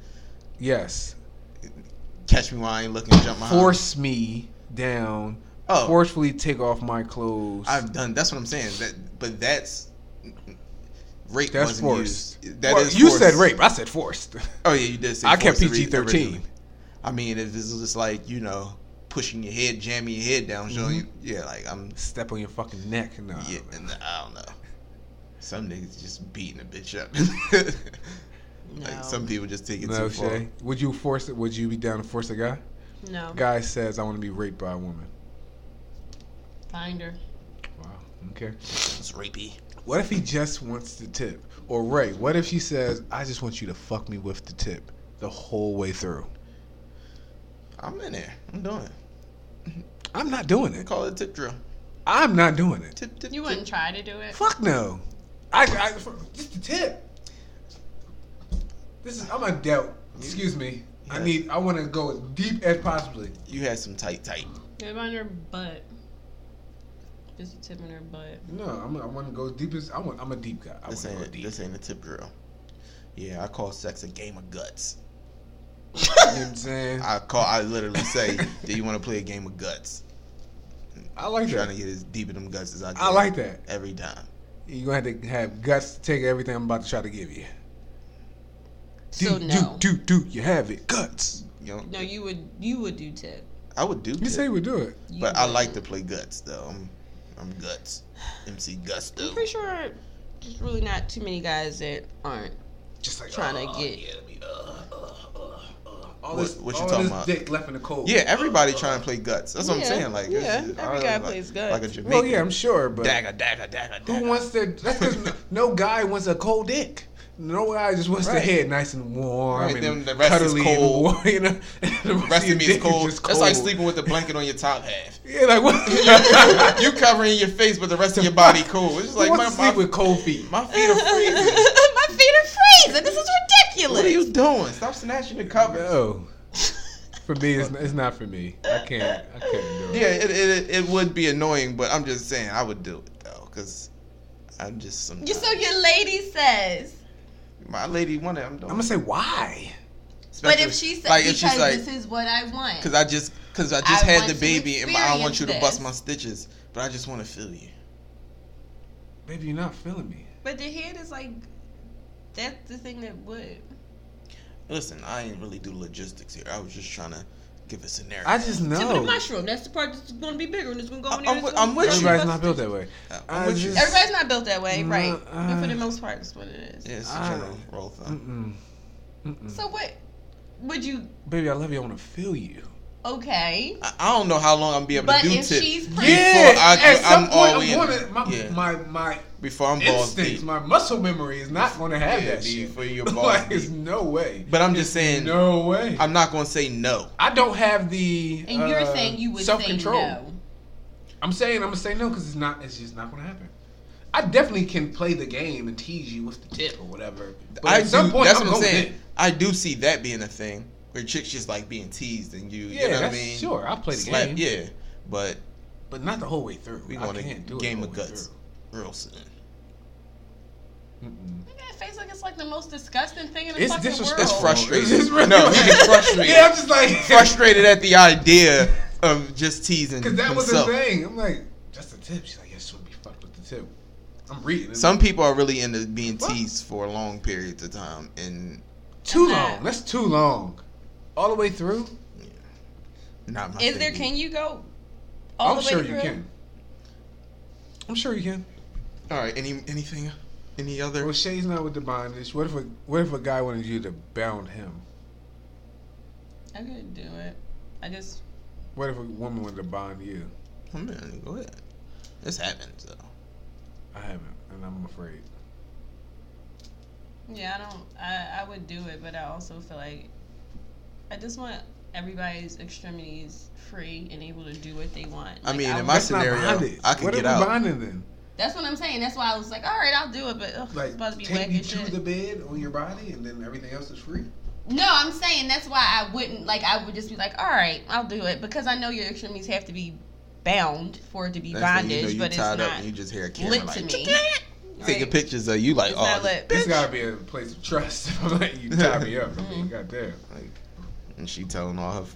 yes, catch me while I ain't looking, jump my force me down, Oh, forcefully take off my clothes. I've done. That's what I'm saying. That, but that's rape. That's wasn't forced. used. That Well, is you forced. said rape. I said forced. Oh yeah, you did say. I kept PG-13. I mean, if it's just like you know, pushing your head, jamming your head down, showing mm-hmm. you, yeah, like I'm, Step on your fucking neck. No. yeah, and I don't know. Some niggas just beating a bitch up. No. like some people just take it No, too far. Would you force it? Would you be down to force a guy? No. Guy says, "I want to be raped by a woman." Find her. Wow. Okay. It's rapey. What if he just wants the tip? Or Ray, what if she says, "I just want you to fuck me with the tip the whole way through"? I'm in there. I'm doing it. I'm not doing it. call it tip drill. I'm not doing it. Tip, tip, You tip. wouldn't try to do it. Fuck no. I, I just the tip. This is I'm a doubt. Excuse me. I need. I want to go as deep as possibly. You had some tight, tight. What on your butt? Just a tip in her butt. No, I'm. I want to go as deep as I want. I'm a deep guy. I want This to go ain't deep. this ain't a tip drill. Yeah, I call sex a game of guts. You know what I'm saying? I call. I literally say, "Do you want to play a game of guts?" I like trying that. to get as deep in them guts as I can. I like that. every time. You're gonna have to have guts to take everything I'm about to try to give you. Do, So no. do, do, do. You have it. Guts. You know, No, you would. You would do tip. I would do, You tip, say you would do it. You but I like to play guts though. I'm, I'm guts. MC Gusto. I'm pretty sure there's really not too many guys that aren't Just like trying oh, to get. yeah, let me, uh, uh, uh, uh. All What- this, what you all talking this about? dick left in the cold. Yeah, everybody trying to play guts. That's what Yeah, I'm saying. Like, it's- yeah, it's- every guy like, plays guts. Like a Jamaican. Well, yeah, I'm sure, but Dagger, dagger, dagger, dagger. who wants to? That's because no, no guy wants a cold dick. No guy just wants Right. the head nice and warm Right, and then the rest is cuddly and cold. warm, you know. The The rest of me is dick cold. just That's like sleeping with the blanket on your top half. Yeah, like what? you covering your face, but the rest of your body cool. It's just like wants my, to sleep my, with cold feet? my feet are freezing. My feet are freezing. This is ridiculous. What are you doing? Stop snatching the covers. No. For me, it's, it's not for me. I can't. I can't do it. Yeah, it, it it would be annoying, but I'm just saying I would do it though, cause I'm just some. You so your lady says. My lady wanted. I'm I'm gonna say why. But if she said like if because she's like, this is what I want. cause I just cause I just I had the baby and I don't want you to experience bust my stitches, but I just want to feel you. Baby, you're not feeling me. But the head is like that's the thing that would. Listen, I ain't really do logistics here. I was just trying to give a scenario. I just Tip of the know. mushroom. That's the part that's going to be bigger and it's going to go in I'm there. with- it's I'm with be you. Everybody's not built that way. Uh, I I'm with you. just- Everybody's not built that way, No, right? but for uh, the most part, that's what it is. Yeah, it's a I- general rule of thumb. Mm-mm. Mm-mm. So what would you? Baby, I love you. I want to feel you. Okay, I, I don't know how long I'm gonna be able but to do if tip she's before pregnant, I, at some I'm point, all I'm in. going to my, yeah. my my before I'm balls instincts, deep. my muscle memory is not going to have Yeah, that shit. before you're balls like, there's deep. no way. But I'm just saying, No way. I'm not gonna say no. I don't have the. and you're uh, saying you would say self-control. no. I'm saying I'm gonna say no because it's not. It's just not gonna happen. I definitely can play the game and tease you with the tip or whatever. But I at some do, point, that's I'm what I'm going saying. in. I do see that being a thing where chicks just like being teased and you, Yeah, you know what I that's- mean? sure, I'll play the Slap- game. Yeah, but but not the whole way through. we I going to do game of whole guts through. real soon. Mm-mm. Look at that face like it's like the most disgusting thing in the It's fucking disrespectful. world. It's frustrating. It's just really No, he was frustrated. Yeah, I'm just like Frustrated at the idea of just teasing because that was himself. the thing. I'm like, just a tip. She's like, yeah, she would be fucked with the tip. I'm reading. it. Some people are really into being What? teased for long periods of time, and too long. That's too long. All the way through. not my. Is there? thing. Can you go all I'm the way sure through? you can. I'm sure you can. All right. Any anything? Any other? Well, Shay's not with the bondage. What if a what if a guy wanted you to bound him? I could do it. I just What if a woman wanted to bond you? Oh, man, go ahead. This happens though. I haven't, and I'm afraid. yeah. I don't. I I would do it, but I also feel like I just want everybody's extremities free and able to do what they want. I Like, mean, in my scenario. I could what get if out. we bonding then? That's what I'm saying. That's why I was like, all right, I'll do it, but ugh, Like it's about to be take you and to shit. the bed on your body, and then everything else is free. No, I'm saying that's why I wouldn't like. I would just be like, all right, I'll do it because I know your extremities have to be bound for it to be Next thing bondage, you know, you but it's tied not up and you just hear a camera lit like to me. taking Right. pictures of you like, It's oh, not lit. This gotta be a place of trust. If I'm letting you tie me up, I Mm-hmm. mean, goddamn. like, and she telling all her.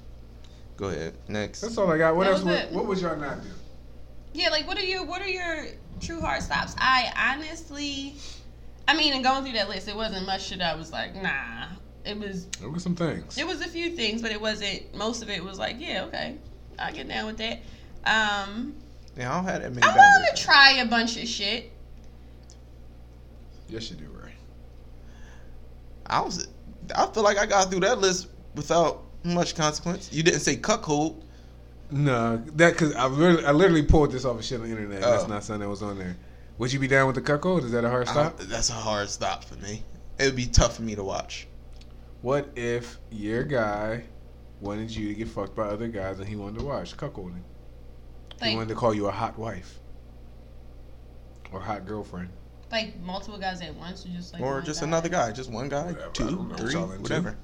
Go ahead, next. That's all I got. What That else? was Would, it. what was y'all not do? Yeah, like what are your what are your true heart stops? I honestly, I mean, in going through that list, it wasn't much shit. I was like, nah. It was There were some things. it was a few things, but it wasn't. Most of it was like, yeah, okay, I get down with that. Um, Yeah, I don't have that many I'm willing to try a bunch of shit. Yes, you do, right? I was. I feel like I got through that list without much consequence. You didn't say cuckold. No, that because I literally, I literally pulled this off of shit on the internet. Oh. That's not something that was on there. Would you be down with the cuckold? Is that a hard stop? don't- that's a hard stop for me. It would be tough for me to watch. What if your guy wanted you to get fucked by other guys and he wanted to watch cuckolding? he wanted to call you a hot wife or hot girlfriend. like multiple guys at once, or just like or one just guy? another guy, just one guy, Whatever, two, three, it's all whatever.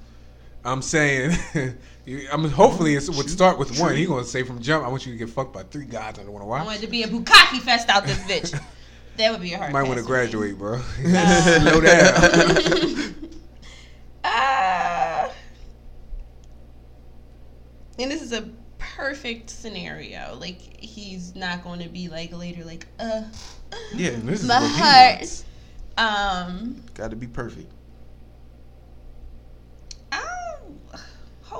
I'm saying, you- I mean, hopefully it would start with one. True. He gonna say from jump, I want you to get fucked by three guys I don't want to watch. I watch. wanted to be a bukkake fest out this bitch. that would be a hard. Might want to pass for me. graduate, bro. Slow down. Ah. and this is a perfect scenario. Like he's not going to be like later, like uh, Yeah, this is my what he heart. wants. Um, got to be perfect. I'll,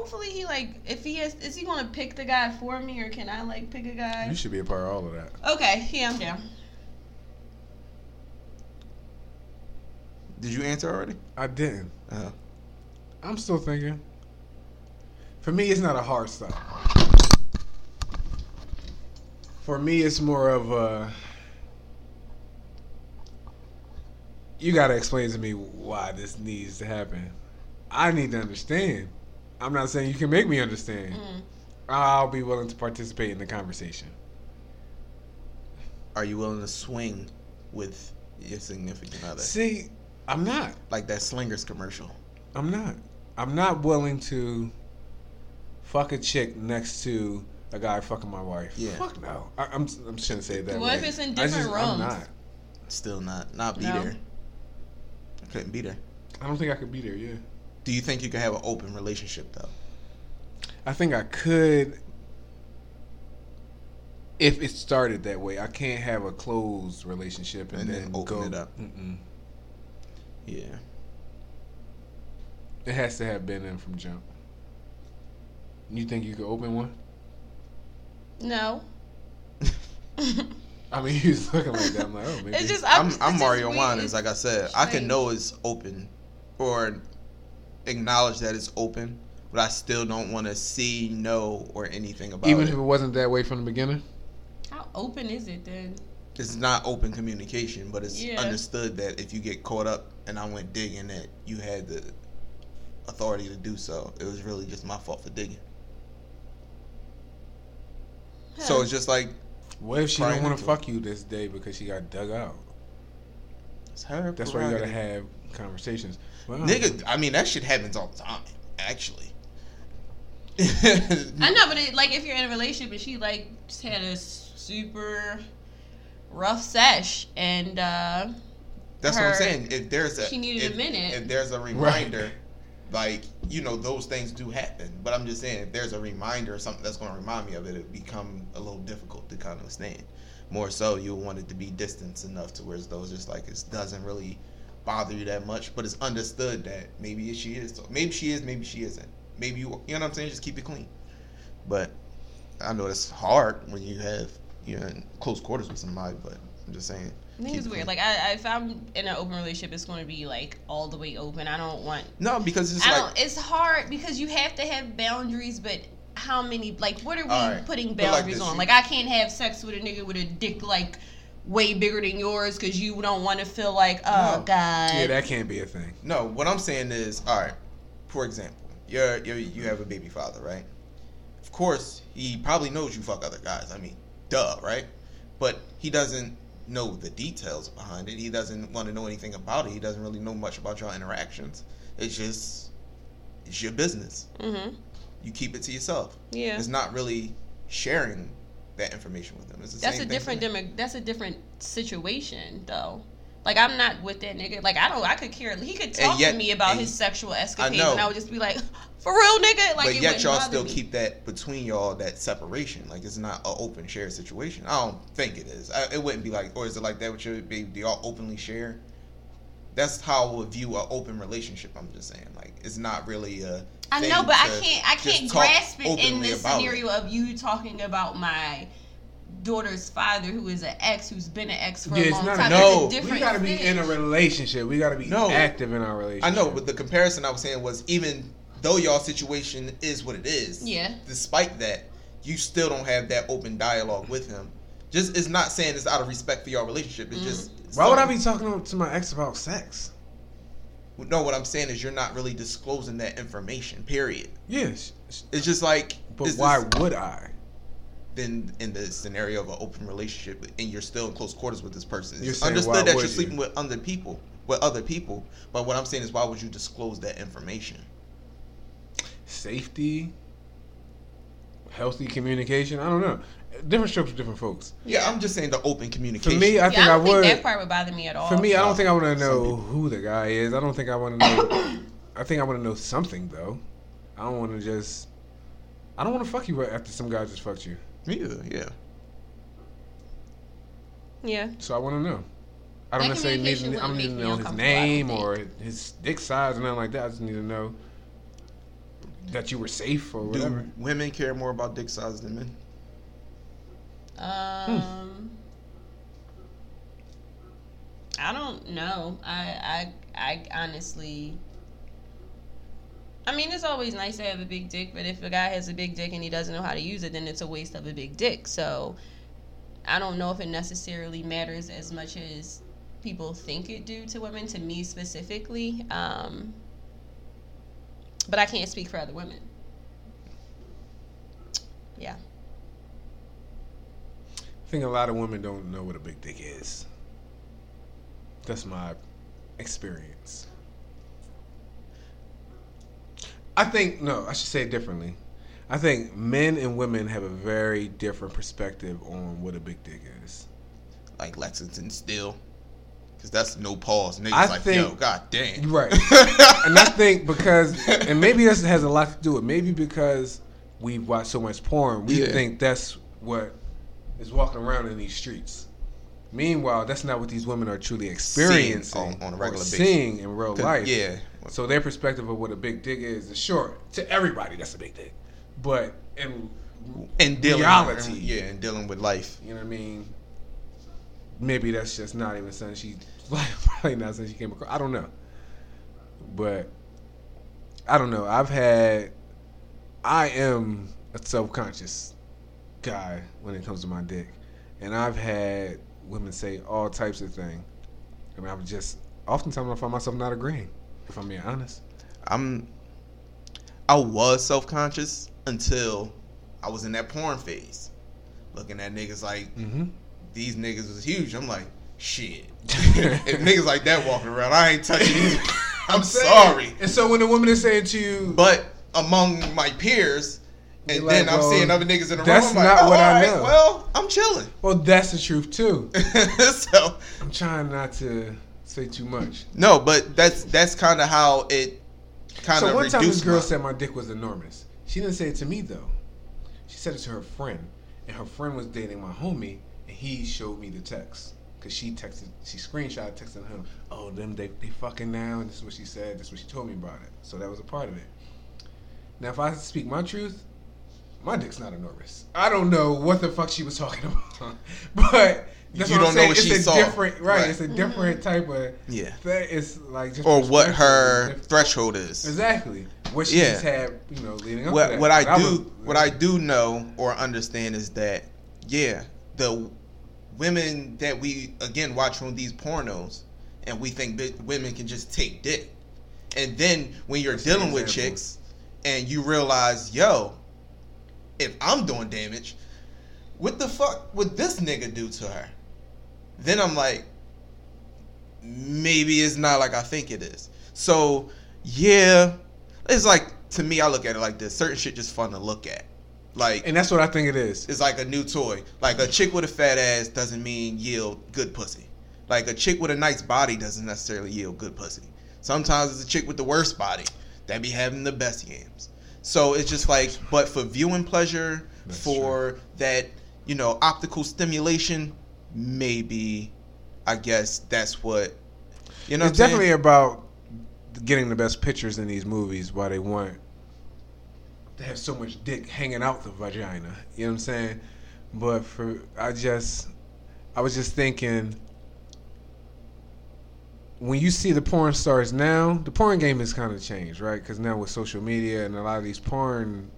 hopefully he like if he is is he going to pick the guy for me or can I like pick a guy? You should be a part of all of that. Okay, yeah, I'm down. Did you answer already? I didn't. Uh, I'm still thinking. For me, it's not a hard stop. For me, it's more of a. You gotta explain to me why this needs to happen. I need to understand. I'm not saying you can make me understand. Mm. I'll be willing to participate in the conversation. are you willing to swing with your significant other? See, I'm not. like that slingers commercial. I'm not. I'm not willing to fuck a chick next to a guy fucking my wife. Yeah. Fuck no. I, I'm I'm shouldn't say that. What if it's in I different I'm not. Still not not be No. there. I couldn't be there. I don't think I could be there. Yeah. Do you think you could have an open relationship though? I think I could if it started that way. I can't have a closed relationship and, And then, then open go. it up. Mm-mm. Yeah. It has to have been in from jump. You think you could open one? No. I mean, he's looking like that. I'm like, oh, maybe. It's just I'm, I'm, I'm just Mario weird. Winans. Like I said, I can know it's open or acknowledge that it's open, but I still don't want to see, know, or anything about even it. Even if it wasn't that way from the beginning. How open is it then? it's not open communication, but it's Yeah. understood that if you get caught up and I went digging, that you had the authority to do so. It was really just my fault for digging. So it's just like What if she don't want to fuck you this day because she got dug out? it's her. That's why you gotta have conversations. Well, Nigga, I mean that shit happens all the time. Actually. I know, but it, like if you're in a relationship and she like just had a super rough sesh and uh That's what I'm saying. If there's a she needed a if, minute. If there's a reminder, like you know, those things do happen. But I'm just saying, if there's a reminder or something that's going to remind me of it, it become a little difficult to kind of stand. More so, you'll want it to be distance enough to where it's those just like it doesn't really bother you that much, but it's understood that maybe she is. So maybe she is, maybe she isn't. Maybe you, you know what I'm saying. Just keep it clean. But I know it's hard when you have you're in close quarters with somebody. But I'm just saying. I think it's weird. Like I, if I'm in an open relationship, it's going to be like all the way open. I don't want. no, because it's I like don't. It's hard because you have to have boundaries, but how many? Like, what are we right. putting But like boundaries this, on? Like, I can't have sex with a nigga with a dick like way bigger than yours because you don't want to feel like, oh No. god. yeah, that can't be a thing. No, what I'm saying is, all right. For example, you're, you're you have a baby father, right? Of course, he probably knows you fuck other guys. I mean, duh, right? But he doesn't know the details behind it. He doesn't want to know anything about it. He doesn't really know much about your interactions. It's just it's your business. mm-hmm. You keep it to yourself. Yeah. It's not really sharing that information with them. That's a different demo- that's a different situation though. Like I'm not with that nigga. Like I don't I could care he could talk yet- to me about his sexual escapades know. and I would just be like, For real nigga? Like but it yet y'all still me. keep that between y'all that separation. Like it's not an open share situation. I don't think it is. I, it wouldn't be like, or is it like that with your baby? Do y'all openly share? That's how I would view an open relationship. I'm just saying, like it's not really a. I know, but I can't I can't grasp it in this about it. scenario of you talking about my daughter's father who is an ex who's been an ex for Yeah, a long not time. a- It's No. a different We gotta be in a relationship. We gotta be No. active in our relationship. I know, but the comparison I was saying was even though y'all situation is what it is. Yeah. Despite that, you still don't have that open dialogue with him. Just it's not saying it's out of respect for your relationship. It's mm-hmm. just. why would I be talking to my ex about sex? No, what I'm saying is you're not really disclosing that information. Period. Yes, It's just like. but why this- would I? then in the scenario of an open relationship and you're still in close quarters with this person, You're it's saying, why understood that you're you? sleeping with other people, with other people. But what I'm saying is, why would you disclose that information? Safety, healthy communication. I don't know. Different strokes for different folks. Yeah, I'm just saying the open communication. For me, I Yeah, think I I, don't think would. that part would bother me at all. For me, I don't think I want to know who the guy is. I don't think I want to know. I think I want to know something though. I don't want to just. I don't want to fuck you right after some guy just fucked you. me either. Yeah. Yeah. So I want to know. I don't That necessarily need. To, I don't need to know his uncomfortable, I don't name or his dick size or nothing like that. I just need to know that you were safe or Do whatever. women care more about dick size than men? Um, I don't know. I, I, I honestly. I mean, it's always nice to have a big dick, but if a guy has a big dick and he doesn't know how to use it, then it's a waste of a big dick. So, I don't know if it necessarily matters as much as people think it do to women. To me specifically, um, but I can't speak for other women. Yeah. I think a lot of women don't know what a big dick is. That's my experience. I think no, I should say it differently. I think men and women have a very different perspective on what a big dick is. Like Lexington Steele. Because that's no pause. Niggas I like, think- yo, god damn. Right. and I think because, and maybe this has a lot to do with maybe because we watch so much porn, we Yeah. think that's what is walking around in these streets. Meanwhile, that's not what these women are truly experiencing on- on a regular basis. seeing in real life. yeah. So their perspective of what a big dick is is sure to everybody that's a big dick, but in And dealing reality, yeah, and dealing with life. you know what I mean? Maybe that's just not even something she like probably not something she came across. I don't know. But I don't know. I've had I am a self conscious guy when it comes to my dick. And I've had women say all types of things. I mean I'm just oftentimes I find myself not agreeing, if I'm being honest. I'm I was self conscious until I was in that porn phase. Looking at niggas like Mm-hmm. these niggas was huge. I'm like, shit. if niggas like that walking around, I ain't touching these. I'm sorry. And so when the woman is saying to you But among my peers, and You're then I'm well, seeing other niggas in the room. that's like, not oh, what I alright, know. Well, I'm chilling. Well that's the truth too. so I'm trying not to say too much. no, but that's that's kind of how it kind of. So one time this girl my- said my dick was enormous. She didn't say it to me though. She said it to her friend, and her friend was dating my homie, and he showed me the text because she texted, she screenshot texting him, "Oh, them they they fucking now," and this is what she said. This is what she told me about it. So that was a part of it. Now, if I speak my truth, my dick's not enormous. I don't know what the fuck she was talking about, but. That's You what I'm don't know saying. what it's she a saw. different, right, Right. It's a different mm-hmm. type of Yeah. thing. It's like just or what her threshold is. Exactly. What she's Yeah. had, you know, leading up to what that. what I That do was- what I do know or understand is that yeah, the women that we again watch on these pornos and we think that women can just take dick. And then when you're That's dealing with chicks and you realize, yo, if I'm doing damage, what the fuck would this nigga do to her? Then I'm like, maybe it's not like I think it is. So yeah, it's like to me, I look at it like this: certain shit just fun to look at. Like And that's what I think it is. it's like a new toy. Like a chick with a fat ass doesn't mean yield good pussy. Like a chick with a nice body doesn't necessarily yield good pussy. Sometimes it's a chick with the worst body that be having the best yams. So it's just like, but for viewing pleasure, That's for that, you know, optical stimulation, maybe, I guess that's what, you know, it's what I'm definitely saying? about getting the best pictures in these movies. Why they want to have so much dick hanging out the vagina. You know what I'm saying? But for I just, I was just thinking. When you see the porn stars now, the porn game has kind of changed, right? Because now with social media and a lot of these porn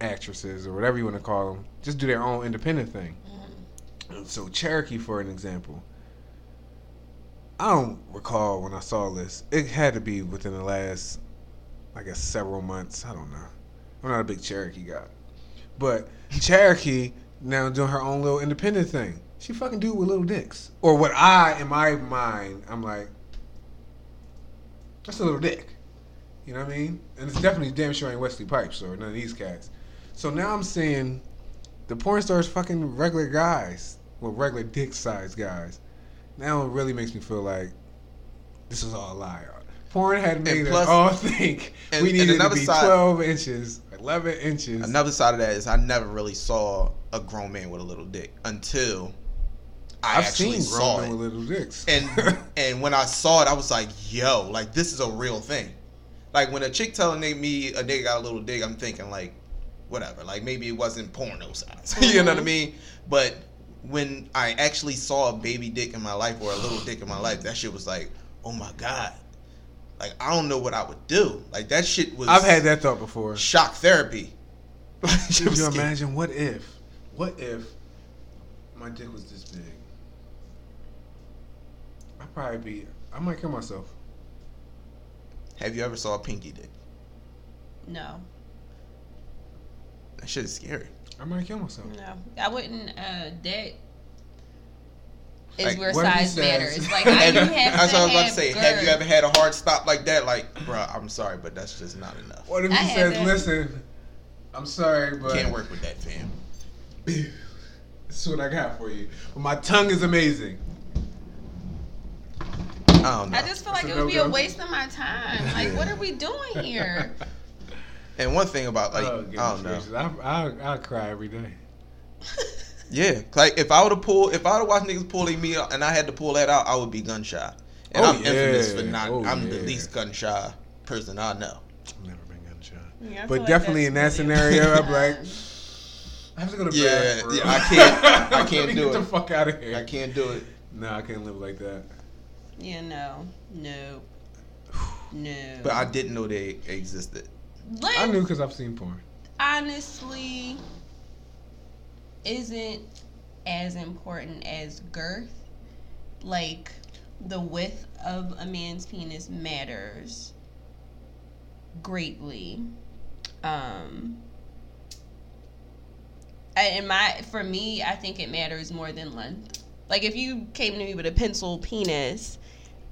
actresses or whatever you want to call them, just do their own independent thing. Mm-hmm. So Cherokee, for an example, I don't recall when I saw this. It had to be within the last, I guess, several months. I don't know. I'm not a big Cherokee guy, but Cherokee now doing her own little independent thing. She fucking do it with little dicks, or what I, in my mind, I'm like, that's a little dick. You know what I mean? And it's definitely damn sure ain't Wesley Pipes or none of these cats. So now I'm saying the porn stars fucking regular guys, well, regular dick sized guys. Now it really makes me feel like this is all a lie. Porn had made plus- us all think and- we needed to be side- 12 inches, 11 inches. Another side of that is I never really saw a grown man with a little dick until I I've actually seen saw it. with little dicks. and and when I saw it, I was like, "Yo, like this is a real thing." Like when a chick telling me a nigga got a little dick, I'm thinking like, whatever. Like maybe it wasn't porno size. you know what I mm-hmm. mean? But when I actually saw a baby dick in my life or a little dick in my life, that shit was like, "Oh my god!" Like I don't know what I would do. Like that shit was. I've had that thought before. shock therapy. Could you imagine what if, what if my dick was this big? I'd probably be, I might kill myself. Have you ever saw a pinky dick? No, That shit is scary. I might kill myself. no, I wouldn't. Uh, that is Like, where what if he size matters. Like, I, you have That's to what I was about to have say. girth. Have you ever had a hard stop like that? Like, bro, I'm sorry, but that's just not enough. What if I he had says, that. "Listen, I'm sorry, but Can't work with that, fam. this is what I got for you. But my tongue is amazing." I oh, don't know. I just feel like it would be a waste of my time. Like, what are we doing here? and one thing about like, oh, I don't know. I, I, I cry every day. Yeah, like if I would have pulled, if I would have watched niggas pulling me out and I had to pull that out, I would be gun shy. And Oh, I'm infamous for yeah. not. Oh, I'm the least gun shy person I know. I've never been gunshot. Yeah, But like definitely in that scenario, I'm like. I have to go to Yeah, bed. for yeah. I can't- I can't me do get it. the fuck out of here. I can't do it. No, I can't live like that. Yeah, no, no, no. But I didn't know they existed. like, I knew because I've seen porn. honestly isn't as important as girth. Like the width of a man's penis matters greatly. Um I- in my for me, I think it matters more than length. Like if you came to me with a pencil penis,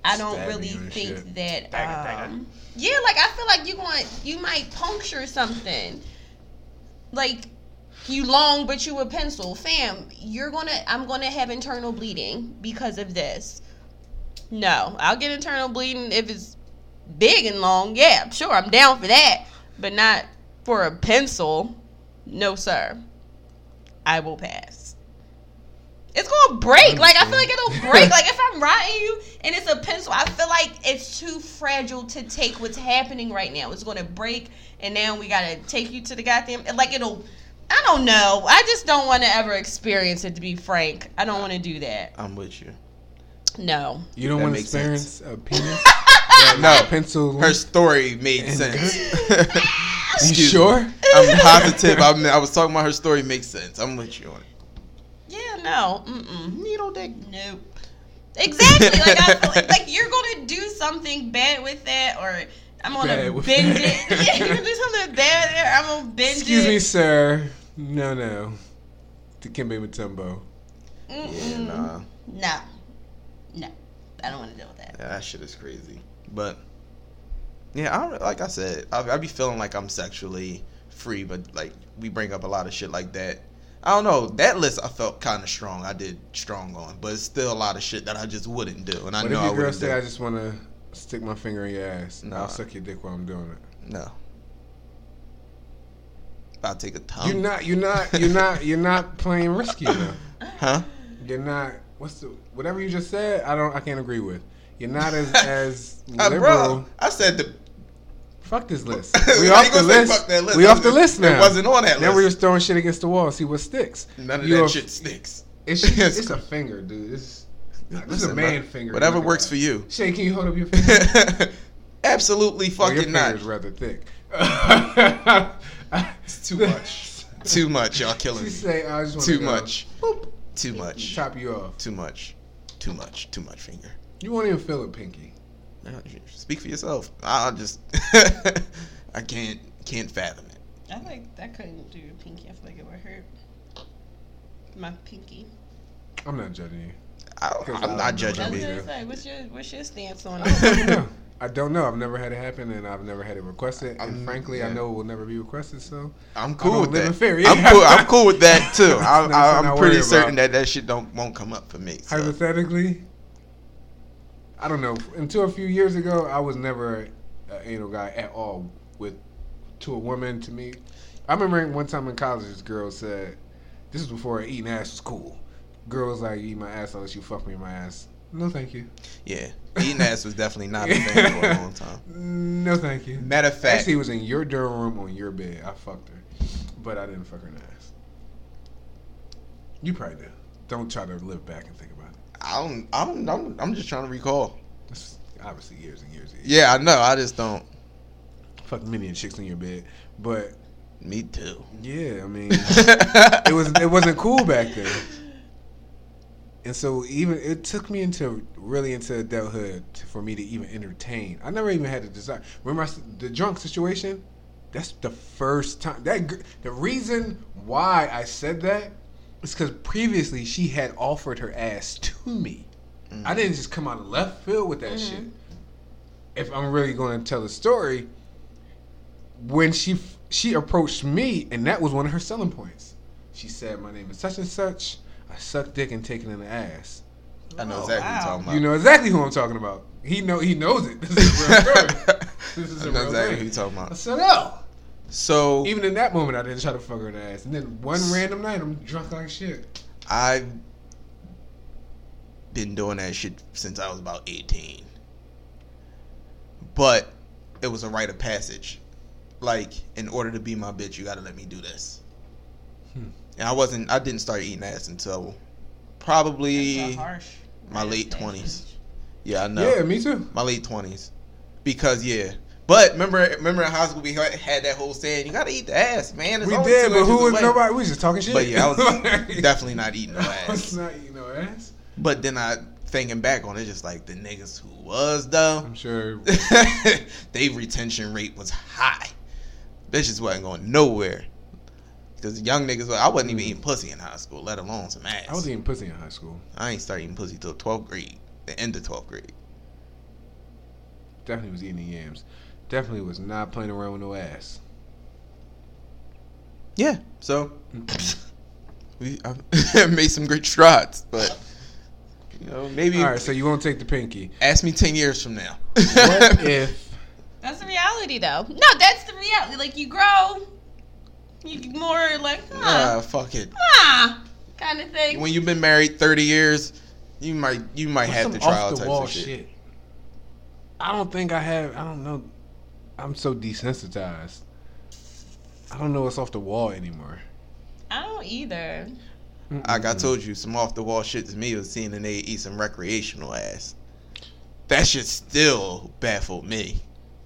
I don't Stab really think shit. that Dagger, dagger. um, yeah, like I feel like you going you might puncture something. Like you long but you a pencil. Fam, you're gonna I'm gonna have internal bleeding because of this. No, I'll get internal bleeding if it's big and long. Yeah, sure, I'm down for that. But not for a pencil. No, sir. I will pass. It's gonna break. Like I feel like it'll break. like if I'm writing you and it's a pencil, I feel like it's too fragile to take what's happening right now. It's gonna break, and now we gotta take you to the goddamn. Like it'll. I don't know. I just don't want to ever experience it. To be frank, I don't want to do that. I'm with you. No. You don't want to makes experience a penis? No, a pencil. her story made sense. you Excuse me. sure? I'm positive. I'm, I was talking about her story makes sense. I'm with you on it. Yeah. No. Mm-mm. Needle dick. Nope. Exactly. Like I feel like, like you're gonna do something bad with that, or I'm gonna Bad bend it. Yeah, you're gonna do something bad there. I'm gonna bend Excuse it. Excuse me, sir. No, no. To Kimbe Matumbo. Yeah, nah. No. No. I don't want to deal with that. Yeah, that shit is crazy. But yeah, I don't, like I said, I, I be feeling like I'm sexually free, but like we bring up a lot of shit like that. I don't know. That list I felt kind of strong. I did strong on, but it's still a lot of shit that I just wouldn't do, and I What know if I your girl wouldn't say, do. I just want to stick my finger in your ass? Nah. I'll suck your dick while I'm doing it. no. I'll take a tongue. You're not. You're not. You're not. You're not playing risky enough. huh? You're not. What's the whatever you just said? I don't. I can't agree with. You're not as as Uh, liberal. bro, I said the. Fuck this list. We off the list. list? We off the list now. It wasn't on that Now list. we're just throwing shit against the wall. See what sticks. None of You that a- shit sticks. It's it's a finger, dude. It's this is a man finger. Whatever works for you. Shay, can you hold up your finger? Absolutely fucking Oh, your finger not. is rather thick. It's too much. Too much. Y'all killing me. say, I just Too to much. Boop, Too much. chop you off. Too much. Too much. Too much finger. You won't even feel it, pinky. No, Speak for yourself. I'll just. I can't can't fathom it. I like I couldn't do pinky. I feel like it would hurt my pinky. I'm not judging you. I, Because I I'm don't judging you. was me me. gonna either. say, what's your what's your stance on it? I don't know. I've never had it happen, and I've never had it requested. And I'm- frankly, I know it will never be requested. So I'm cool with live in that. I'm cool. I'm cool with that too. I, That's I, what I I'm worry pretty about. certain that that shit don't won't come up for me. so. hypothetically, I don't know. Until a few years ago, I was never an anal guy at all. With to a woman, to me, I remember one time in college, this girl said, "This is before eating ass was cool." Girl was like, "Eat my ass unless you fuck me in my ass." No, thank you. Yeah, eating ass was definitely not a thing for a long time. No, thank you. Matter of fact, Actually, was in your dorm room on your bed. I fucked her, but I didn't fuck her in the ass. You probably did. Don't try to live back and think. I don't. I don't. I'm, I'm just trying to recall. It's obviously years and years. And years. Yeah, I know. I just don't. Fucked many chicks in your bed, but Me too. yeah, I mean, it was it wasn't cool back then. And so even it took me into really into adulthood for me to even entertain. I never even had the desire. Remember I the drunk situation? That's the first time that the reason why I said that It's because previously she had offered her ass to me. I mm. didn't just come out of left field with that mm-hmm. shit. If I'm really going to tell the story, when she she approached me, and that was one of her selling points. She said, "My name is such and such. I suck dick and take it in the ass." I know Oh, exactly what you're wow. talking about. You know exactly who I'm talking about. He know he knows it. This is a real story. This is I a know real exactly who you're talking I about. said, "Oh." So Even in that moment, I didn't try to fuck her in the ass. And then one random night, I'm drunk like shit. I've been doing that shit since I was about 18. But it was a rite of passage. Like, in order to be my bitch, you gotta let me do this. Hmm. And I wasn't, I didn't start eating ass until probably harsh. my late 20s. Yeah, I know. Yeah, me too. My late 20s. Because, yeah. But remember, remember in high school we had had that whole saying, you gotta eat the ass, man. It's we did, but who was away." nobody? We was just talking shit. But yeah, I was definitely not eating no I was ass. not eating no ass. But then I thinking back on it, just like the niggas who was though, I'm sure. they retention rate was high. Bitches wasn't going nowhere. Cause young niggas, I wasn't even mm. eating pussy in high school, let alone some ass. I was eating pussy in high school. I ain't start eating pussy till 12th grade, the end of 12th grade. Definitely was eating the yams. Definitely was not playing around with no ass. Yeah, so we I made some great strides, but you know maybe All right, so you won't take the pinky. ask me 10 years from now. What if? That's the reality, though. No, that's the reality. Like you grow, you get more like, Ah, huh, fuck it. huh, kind of thing. When you've been married 30 years, you might you might What's have some to try all off types the wall of shit. shit? I don't think I have. I don't know. I'm so desensitized. I don't know what's off the wall anymore. I don't either. Like I told you, some off the wall shit to me was seeing a nigga eat some recreational ass. That shit still baffled me.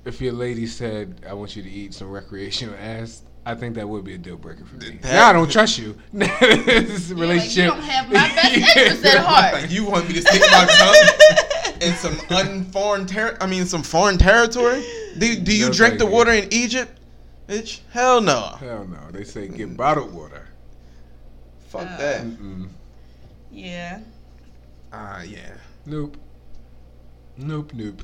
If your lady said, "I want you to eat some recreational ass," I think that would be a deal breaker for me. That- now I don't trust you. this Yeah, like, you relationship. don't have my best interest at heart. Like you want me to stick my tongue in some unforeign ter- I mean some foreign territory? Do, do you No, drink thank the you. water in Egypt? Bitch, hell no. Hell no. They say get bottled water. Fuck Uh, that. Mm-mm. Yeah. Ah, yeah. Nope. Nope. Nope.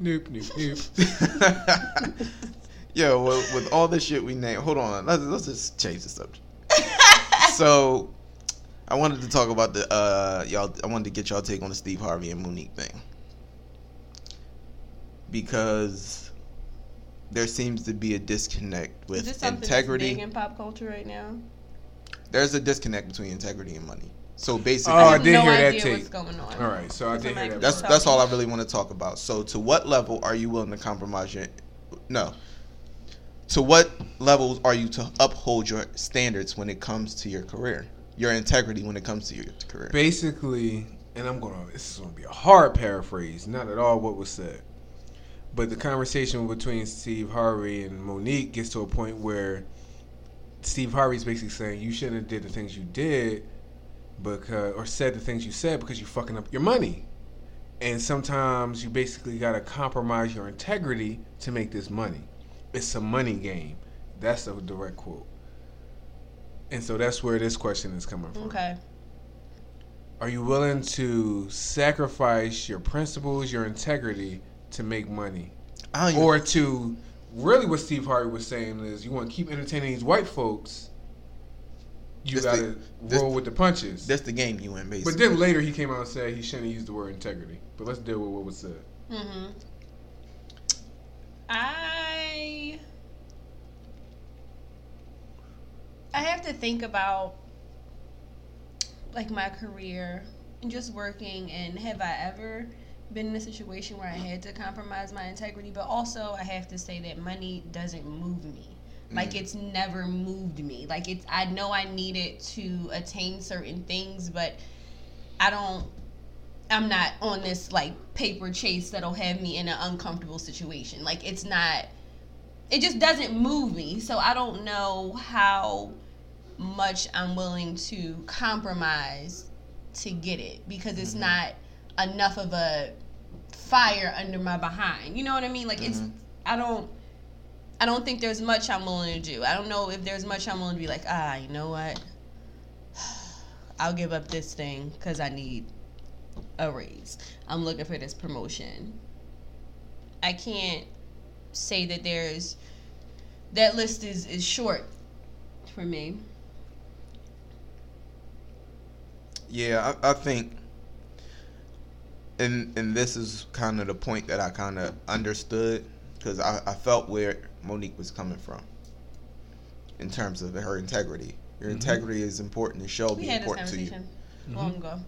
Nope. Nope. Nope. Yo, well, with all this shit we name, hold on, let's let's just change the subject. so, I wanted to talk about the uh y'all. I wanted to get y'all take on the Steve Harvey and Mo'Nique thing because there seems to be a disconnect Is with this integrity. big in pop culture right now? There's a disconnect between integrity and money. So basically, Oh, I have did no hear that idea take. what's going on. All right. So I did what hear that. That's that's all I really want to talk about. So to what level are you willing to compromise your no. To what levels are you to uphold your standards when it comes to your career? Your integrity when it comes to your career. basically, and I'm gonna this is gonna be a hard paraphrase, not at all what was said. But the conversation between Steve Harvey and Mo'Nique gets to a point where Steve Harvey's basically saying you shouldn't have did the things you did because or said the things you said because you're fucking up your money. And sometimes you basically gotta compromise your integrity to make this money. It's a money game. That's a direct quote. And so that's where this question is coming from. Okay. Are you willing to sacrifice your principles, your integrity to make money? I don't even- Or to really what Steve Harvey was saying is you want to keep entertaining these white folks, you This gotta the- roll with the punches. that's the game you in basically. but then later he came out and said he shouldn't use the word integrity. But let's deal with what was said. Mm-hmm. I I have to think about like my career and just working and have I ever been in a situation where I had to compromise my integrity, but also I have to say that money doesn't move me. Like mm. it's never moved me. Like it's I know I need it to attain certain things, but I don't I'm not on this like paper chase that'll have me in an uncomfortable situation. Like it's not it just doesn't move me. So I don't know how much I'm willing to compromise to get it because it's not enough of a fire under my behind. You know what I mean? Like it's I don't I don't think there's much I'm willing to do. I don't know if there's much I'm willing to be like, ah, you know what? I'll give up this thing because I need a raise. I'm looking for this promotion. I can't say that there's that list is is short for me. Yeah, I, I think, and and this is kind of the point that I kind of understood because I, I felt where Mo'Nique was coming from in terms of her integrity. Your mm-hmm. integrity is important and shall We be had this important to you. conversation mm-hmm. long ago.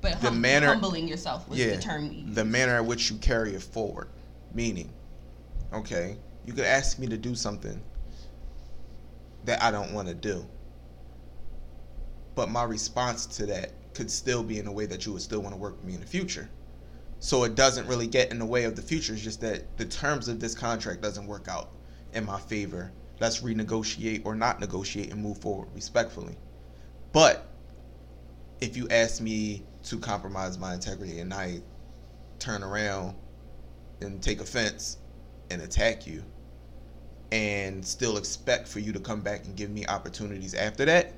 But The hum- manner- humbling yourself was yeah, the term we the manner in which you carry it forward. Meaning, okay, you could ask me to do something that I don't want to do, but my response to that could still be in a way that you would still want to work with me in the future. So it doesn't really get in the way of the future. It's just that the terms of this contract doesn't work out in my favor. Let's renegotiate or not negotiate and move forward respectfully. But if you ask me to compromise my integrity and I turn around and take offense and attack you and still expect for you to come back and give me opportunities after that.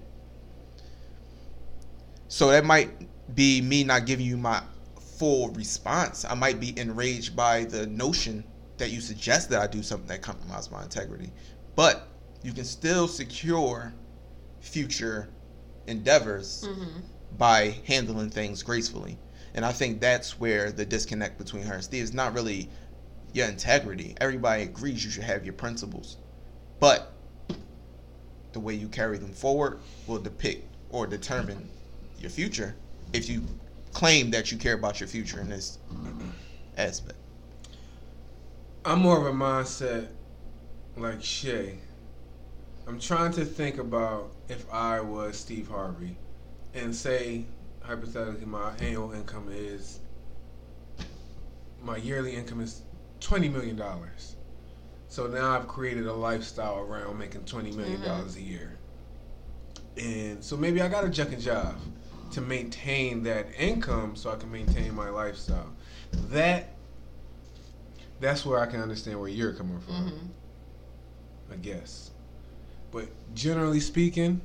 So that might be me not giving you my full response. I might be enraged by the notion that you suggest that I do something that compromises my integrity. But you can still secure future endeavors Mhm. by handling things gracefully. And I think that's where the disconnect between her and Steve is not really your integrity. Everybody agrees you should have your principles. But the way you carry them forward will depict or determine your future if you claim that you care about your future in this aspect. I'm more of a mindset like Shay. I'm trying to think about if I was Steve Harvey and say, hypothetically, my annual income is, my yearly income is $20 million. So now I've created a lifestyle around making $20 million mm-hmm. dollars a year. And so maybe I got a jucking job to maintain that income so I can maintain my lifestyle. That that's where I can understand where you're coming from. Mhm. I guess. But generally speaking,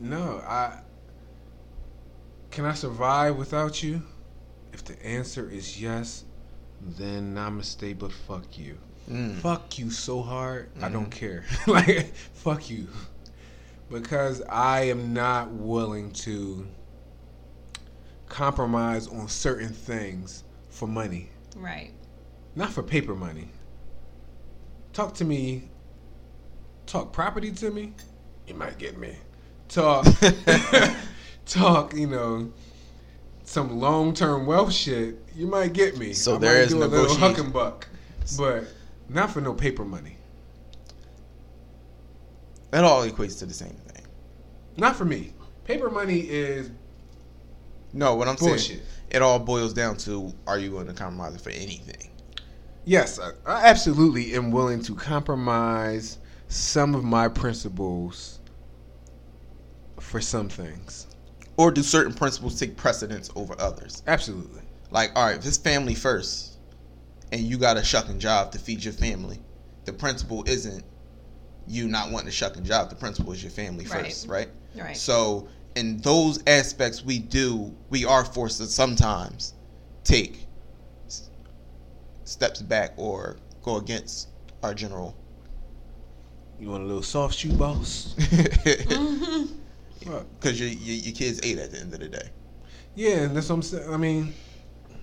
no. I can I survive without you? If the answer is yes, then namaste. But fuck you. Mm. Fuck you so hard. I don't care. like fuck you, because I am not willing to compromise on certain things for money Right. not for paper money. Talk to me. Talk property to me. You might get me. Talk. talk. You know, some long term wealth shit. You might get me. So I there might is do a little huck negotiation. and buck, but not for no paper money. That all equates to the same thing. Not for me. Paper money is No, what I'm Bullshit. saying, it all boils down to are you going to compromise for anything? Yes, I, I absolutely am willing to compromise some of my principles for some things. Or do certain principles take precedence over others? Absolutely. Like, all right, if it's family first, and you got a shucking job to feed your family, the principle isn't you not wanting to shuck and job. The principle is your family Right. first, right? Right. So, in those aspects, we do we are forced to sometimes take steps back or go against our general. You want a little soft shoe, boss? Mhm. Because your, your your kids ate at the end of the day. Yeah, and that's what I'm saying. I mean,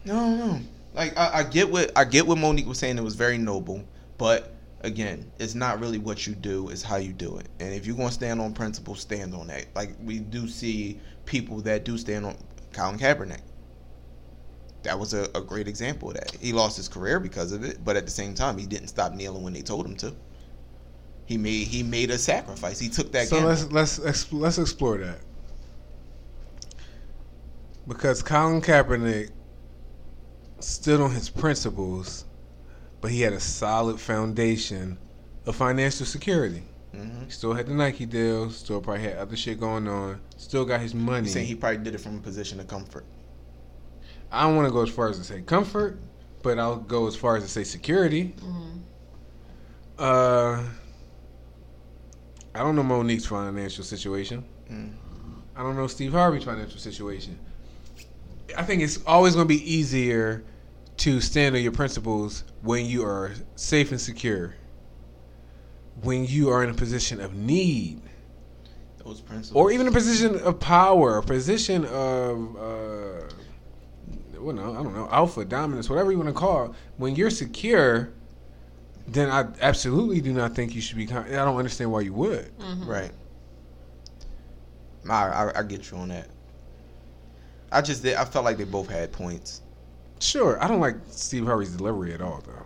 No, no. Like I, I get what I get what Mo'Nique was saying. It was very noble, but again, it's not really what you do; it's how you do it. And if you're gonna stand on principle, stand on that. Like we do see people that do stand on Colin Kaepernick. That was a, a great example of that. He lost his career because of it, but at the same time, he didn't stop kneeling when they told him to. He made he made a sacrifice. He took that. so gamble. let's let's let's explore that because Colin Kaepernick stood on his principles, but he had a solid foundation of financial security. Mhm. He still had the Nike deal, still probably had other shit going on, still got his money. Saying he probably did it from a position of comfort. I don't want to go as far as to say comfort, but I'll go as far as to say security. Mhm. Uh, I don't know Mo'Nique's financial situation. Mm. I don't know Steve Harvey's financial situation. I think it's always going to be easier to stand on your principles when you are safe and secure. When you are in a position of need, Those principles. or even a position of power, a position of, uh, well, no, I don't know, alpha, dominance, whatever you want to call it. When you're secure, then I absolutely do not think you should be. Con- I don't understand why you would. Right. I, I I get you on that. I just did, I felt like they both had points. Sure, I don't like Steve Harvey's delivery at all, though.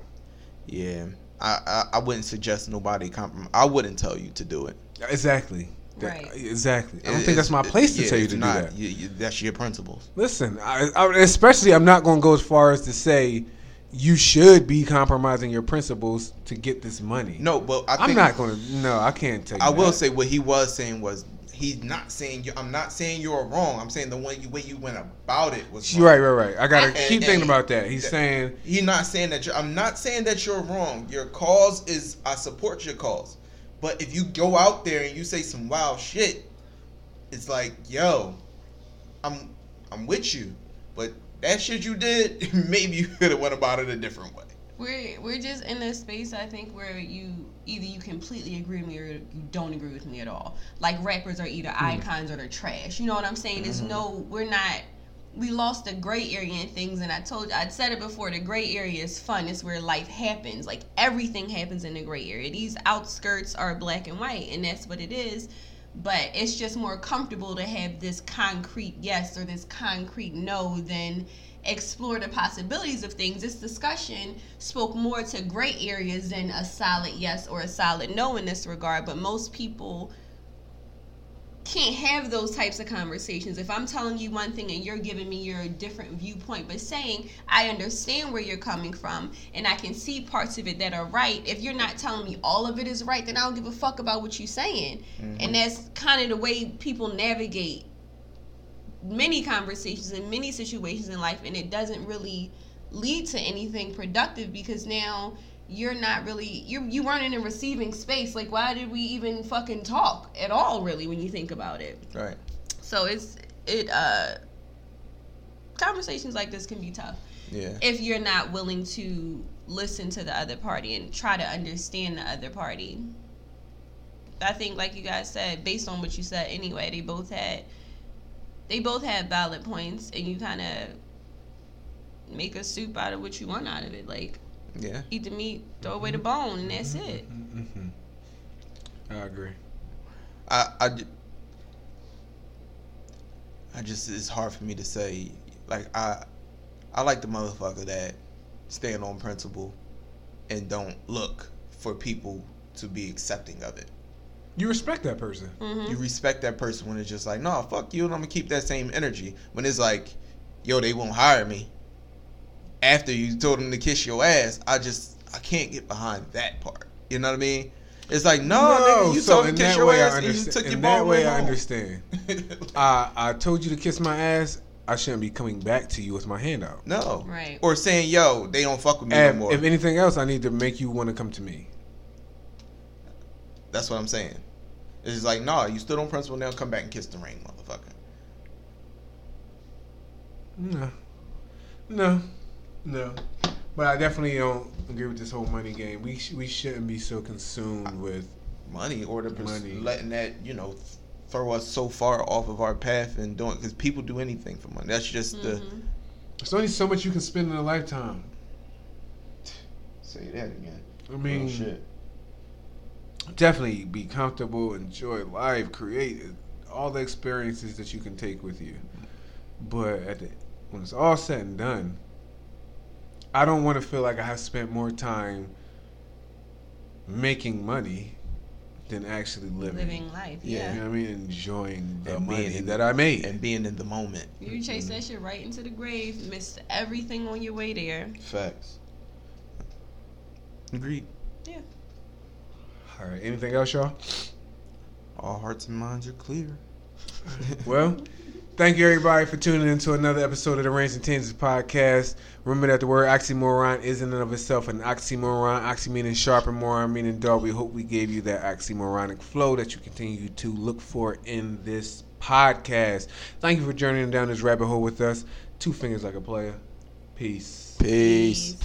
Yeah. I, I, I wouldn't suggest nobody compromise. I wouldn't tell you to do it. Exactly. That- Right. Exactly. I don't It- think that's my it's- place to yeah, tell you to not. do that. You, you, that's your principles. Listen, I, I, especially I'm not going to go as far as to say you should be compromising your principles to get this money. No, but I I'm not going to. No, I can't take. I will say what he was saying was he's not saying you. I'm not saying you're wrong. I'm saying the way you, way you went about it was wrong. Right, right, right. I gotta And- keep and- thinking about that. He's that- saying He's not saying that you're. I'm not saying that you're wrong. Your cause is. I support your cause, but if you go out there and you say some wild shit, it's like, yo, I'm I'm with you, but that shit you did, maybe you could have went about it a different way. We're we're just in a space I think where you either you completely agree with me or you don't agree with me at all. Like rappers are either hmm. icons or they're trash. You know what I'm saying? There's mm-hmm. no we're not we lost the gray area in things and I told you I'd said it before, the gray area is fun. It's where life happens. Like everything happens in the gray area. These outskirts are black and white and that's what it is. But it's just more comfortable to have this concrete yes or this concrete no than explore the possibilities of things. This discussion spoke more to gray areas than a solid yes or a solid no in this regard. But most people can't have those types of conversations. If I'm telling you one thing and you're giving me your different viewpoint, but saying, I understand where you're coming from and I can see parts of it that are right, if you're not telling me all of it is right, then I don't give a fuck about what you're saying. Mm-hmm. And that's kind of the way people navigate many conversations in many situations in life, and it doesn't really lead to anything productive because now you're not really you you weren't in a receiving space. Like, why did we even fucking talk at all? Really, when you think about it. Right. So it's it uh conversations like this can be tough Yeah. if you're not willing to listen to the other party and try to understand the other party. I think like you guys said, based on what you said anyway, they both had they both had valid points and you kind of make a soup out of what you want out of it. Like Yeah. eat the meat, throw away the bone, and that's it. hmm I agree. I, I, I just it's hard for me to say like I I like the motherfucker that stand on principle and don't look for people to be accepting of it. You respect that person. hmm You respect that person when it's just like, no, fuck you, and I'm gonna keep that same energy. When it's like, yo, they won't hire me. After you told them to kiss your ass, I just I can't get behind that part. You know what I mean? It's like, no, nigga, you so told in me to kiss that your way, I ass and you understand. took your In ball that way, right I home. understand. I I told you to kiss my ass. I shouldn't be coming back to you with my hand out. No. Right. Or saying, yo, they don't fuck with me And no more. if anything else, I need to make you want to come to me. That's what I'm saying. It's just like, nah, you stood on principle, now come back and kiss the ring, motherfucker. No, no, no. But I definitely don't agree with this whole money game. We sh- we shouldn't be so consumed with. Money or the pers- Money. letting that, you know, th- throw us so far off of our path and doing, because people do anything for money. That's just the. Mhm. There's only so much you can spend in a lifetime. Say that again. I mean, oh, shit. Definitely be comfortable, enjoy life, create all the experiences that you can take with you. But at the, when it's all said and done, I don't want to feel like I have spent more time making money than actually living. Living life. You Yeah. know what I mean? Enjoying the And money in- that I made. And being in the moment. You chase that mm-hmm. shit right into the grave, missed everything on your way there. Facts. Agreed. Yeah. all right. Anything else, y'all? All hearts and minds are clear. Well, thank you everybody for tuning in to another episode of the Range and Tangents podcast. Remember that the word oxymoron is in and of itself an oxymoron. Oxy meaning sharp and moron meaning dull. We hope we gave you that oxymoronic flow that you continue to look for in this podcast. Thank you for journeying down this rabbit hole with us. Two fingers like a player. Peace. Peace.